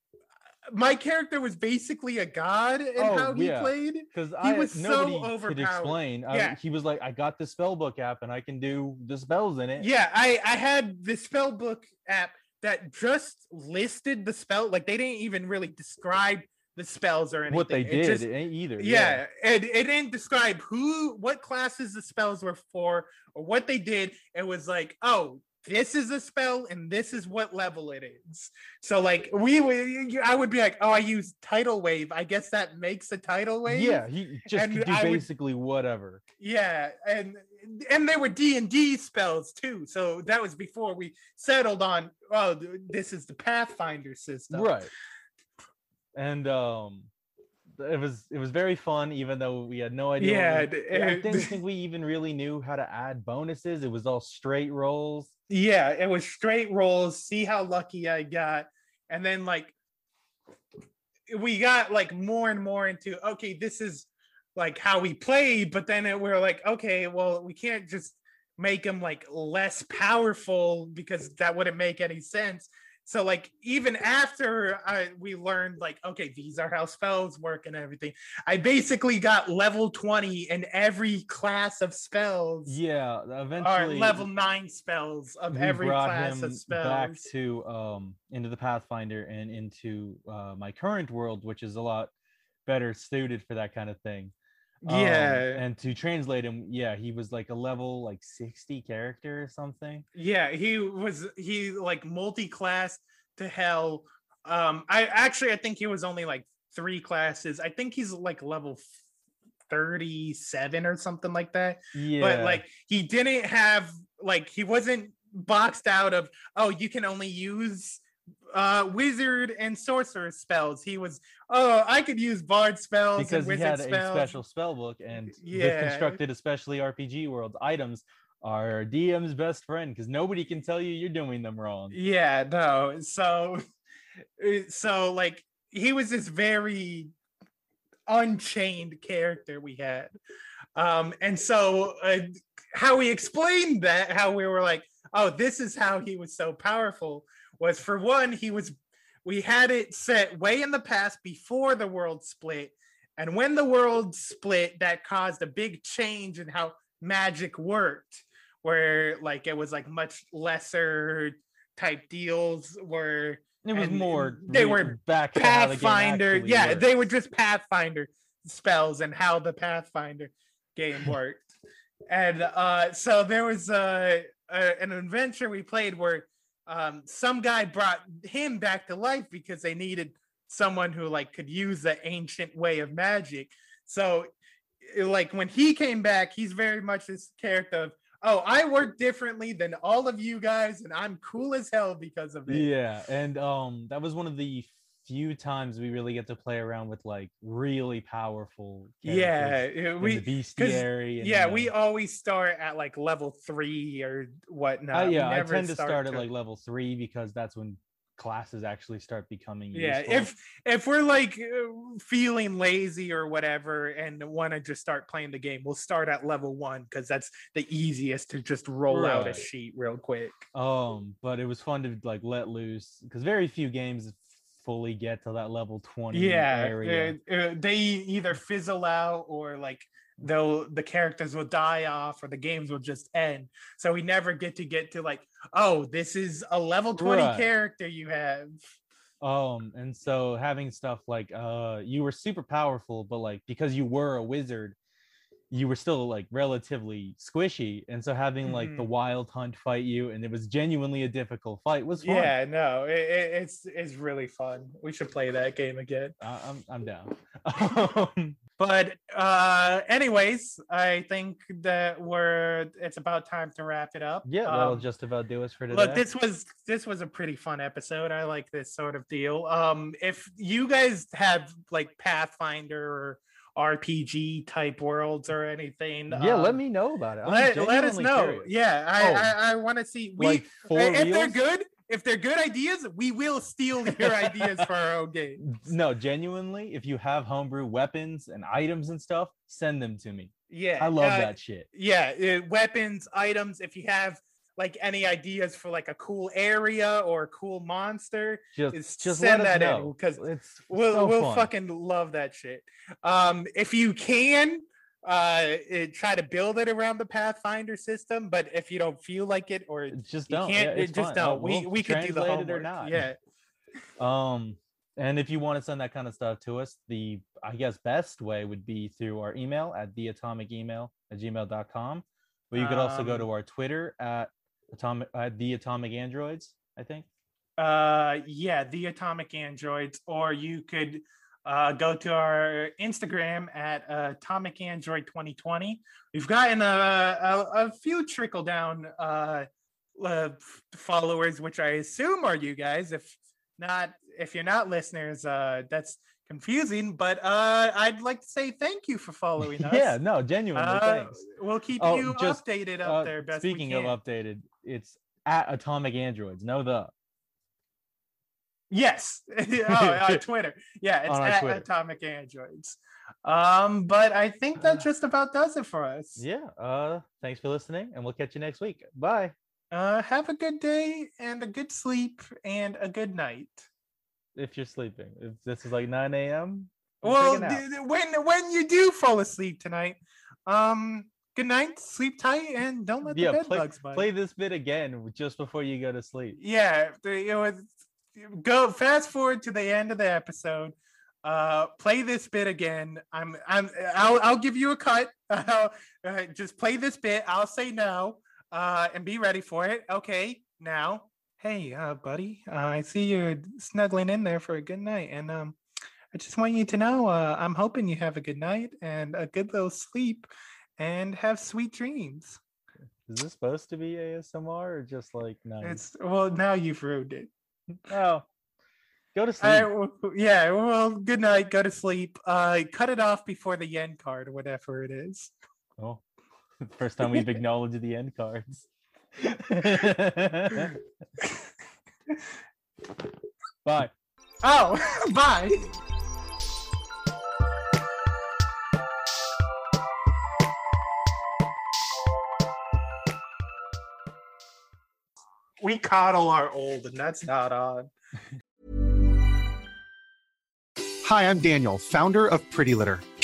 my character was basically a god in Oh, how he yeah. played Because he I was nobody so could overpowered explain. I- yeah he was like, I got the spell book app and I can do the spells in it. yeah i i had the spell book app that just listed the spell like they didn't even really describe the spells or anything what they It did just- it ain't either. yeah, It, it didn't describe who what classes the spells were for or what they did it was like oh this is a spell and this is what level it is so like we would i would be like oh i use tidal wave i guess that makes a tidal wave Yeah, he just And could do I would- basically whatever. yeah and and there were d&d spells too so that was before we settled on oh this is the pathfinder system Right. And um it was it was very fun, even though we had no idea. Yeah, we- d- I didn't (laughs) think we even really knew how to add bonuses. It was all straight rolls. Yeah it was straight rolls see how lucky i got. And then like we got like more and more into okay this is like how we play but then it, we're like okay well we can't just make them like less powerful because that wouldn't make any sense so like even after I, we learned like okay these are how spells work and everything i basically got level 20 in every class of spells Yeah, or eventually level nine spells of every class of spells. back to um into the Pathfinder and into uh, my current world, which is a lot better suited for that kind of thing. Um, Yeah. and to translate him, yeah, he was like a level like 60 character or something. yeah, he was he like multi-class to hell. Um, I actually I think he was only like three classes. I think he's like level 37 or something like that. Yeah. But like he didn't have like he wasn't boxed out of oh you can only use uh wizard and sorcerer spells. He was oh I could use bard spells because and he had spells. a special spell book and Yeah. constructed especially rpg worlds items are dm's best friend because nobody can tell you you're doing them wrong Yeah, no. So, (laughs) so like he was this very unchained character we had, um, and so uh, how we explained that, how we were like, oh, this is how he was so powerful, was for one, he was, we had it set way in the past before the world split, and when the world split, that caused a big change in how magic worked where like it was like much lesser type deals where it was and more they re- were back how the pathfinder. yeah worked. they were just pathfinder spells and how the pathfinder game (laughs) worked. And uh so there was uh, a, an adventure we played where um some guy brought him back to life because they needed someone who like could use the ancient way of magic. So like when he came back he's very much this character of oh i work differently than all of you guys and i'm cool as hell because of it. Yeah and um that was one of the few times we really get to play around with like really powerful yeah we bestiary and, yeah uh, we always start at like level three or whatnot. Uh, We yeah i tend to start at to- like level three because that's when classes actually start becoming yeah useful. if if we're like uh, feeling lazy or whatever and want to just start playing the game we'll start at level one because that's the easiest to just roll out a sheet real quick. Um, but it was fun to like let loose because very few games fully get to that level 20 yeah area. uh, they either fizzle out or like they'll the characters will die off or the games will just end so we never get to get to like oh this is a level 20 Right. character you have Um, and so having stuff like uh you were super powerful, but like because you were a wizard, you were still like relatively squishy. And so having like the Mhm. wild hunt fight you and it was genuinely a difficult fight was fun. yeah no it, it- it's it's really fun we should play that game again I- I'm I'm down. Um, (laughs) but uh anyways i think that we're it's about time to wrap it up yeah, that'll Um, just about do us for today. Look, this was this was a pretty fun episode. I like this sort of deal. Um, if you guys have like Pathfinder or RPG type worlds or anything, yeah, let um, me know about it. I'm let, let us know. curious. Yeah, I Oh, I, I want to see. We like if they're good, if they're good ideas, we will steal (laughs) your ideas for our own game. No, genuinely, if you have homebrew weapons and items and stuff, send them to me. Yeah, I love uh, that shit. Yeah, uh, weapons, items. If you have like any ideas for like a cool area or a cool monster, Just, is just send that in because it's we'll so we'll fun. fucking love that shit. Um, if you can, uh, eh, try to build it around the Pathfinder system, but if you don't feel like it or just don't. can't, yeah, it just fine. don't. Uh, we we'll we could do the translate it or not. Yeah, Um, and if you want to send that kind of stuff to us, the I guess best way would be through our email at theatomicemail at gmail.com. But you could also go to Um, our Twitter at atomic at the atomic androids, I think. uh, yeah, the Atomic Androids, or you could uh, go to our Instagram at uh, Atomic Android 2020. We've gotten a, a, a few trickle down uh, uh, followers, which I assume are you guys. If not, if you're not listeners, uh, that's confusing, but uh, I'd like to say thank you for following (laughs) us. Yeah, no, genuinely, Uh, thanks. We'll keep Oh, you just, updated up uh, there. Best speaking of updated, it's at Atomic Androids. No, the Yes. (laughs) oh, on (laughs) Twitter. Yeah, it's at Twitter. Atomic Androids. Um, but I think that (sighs) just about does it for us. yeah. Uh, thanks for listening, and we'll catch you next week. Bye. Uh, have a good day and a good sleep and a good night. If you're sleeping, if this is like 9 a.m. Well, take a nap. d- d- when when you do fall asleep tonight, um, good night, sleep tight, and don't let the bed play, bugs bite. play this bit again just before you go to sleep. yeah, you know, go fast forward to the end of the episode. Uh, play this bit again. I'm I'm I'll I'll give you a cut. (laughs) Uh, just play this bit. I'll say no. Uh, and be ready for it. Okay, now. Hey, uh, buddy. Uh, I see you're snuggling in there for a good night, and um, I just want you to know, uh, I'm hoping you have a good night and a good little sleep, and have sweet dreams. Is this supposed to be ASMR or just like nice? It's well, now you've ruined it. Oh, go to sleep. well, yeah. Well, good night. Go to sleep. Uh, cut it off before the end card or whatever it is. Oh, (laughs) first time we've acknowledged the end cards. Bye. Oh, (laughs) bye. We coddle our old, and that's not on. Hi, I'm Daniel, founder of Pretty Litter.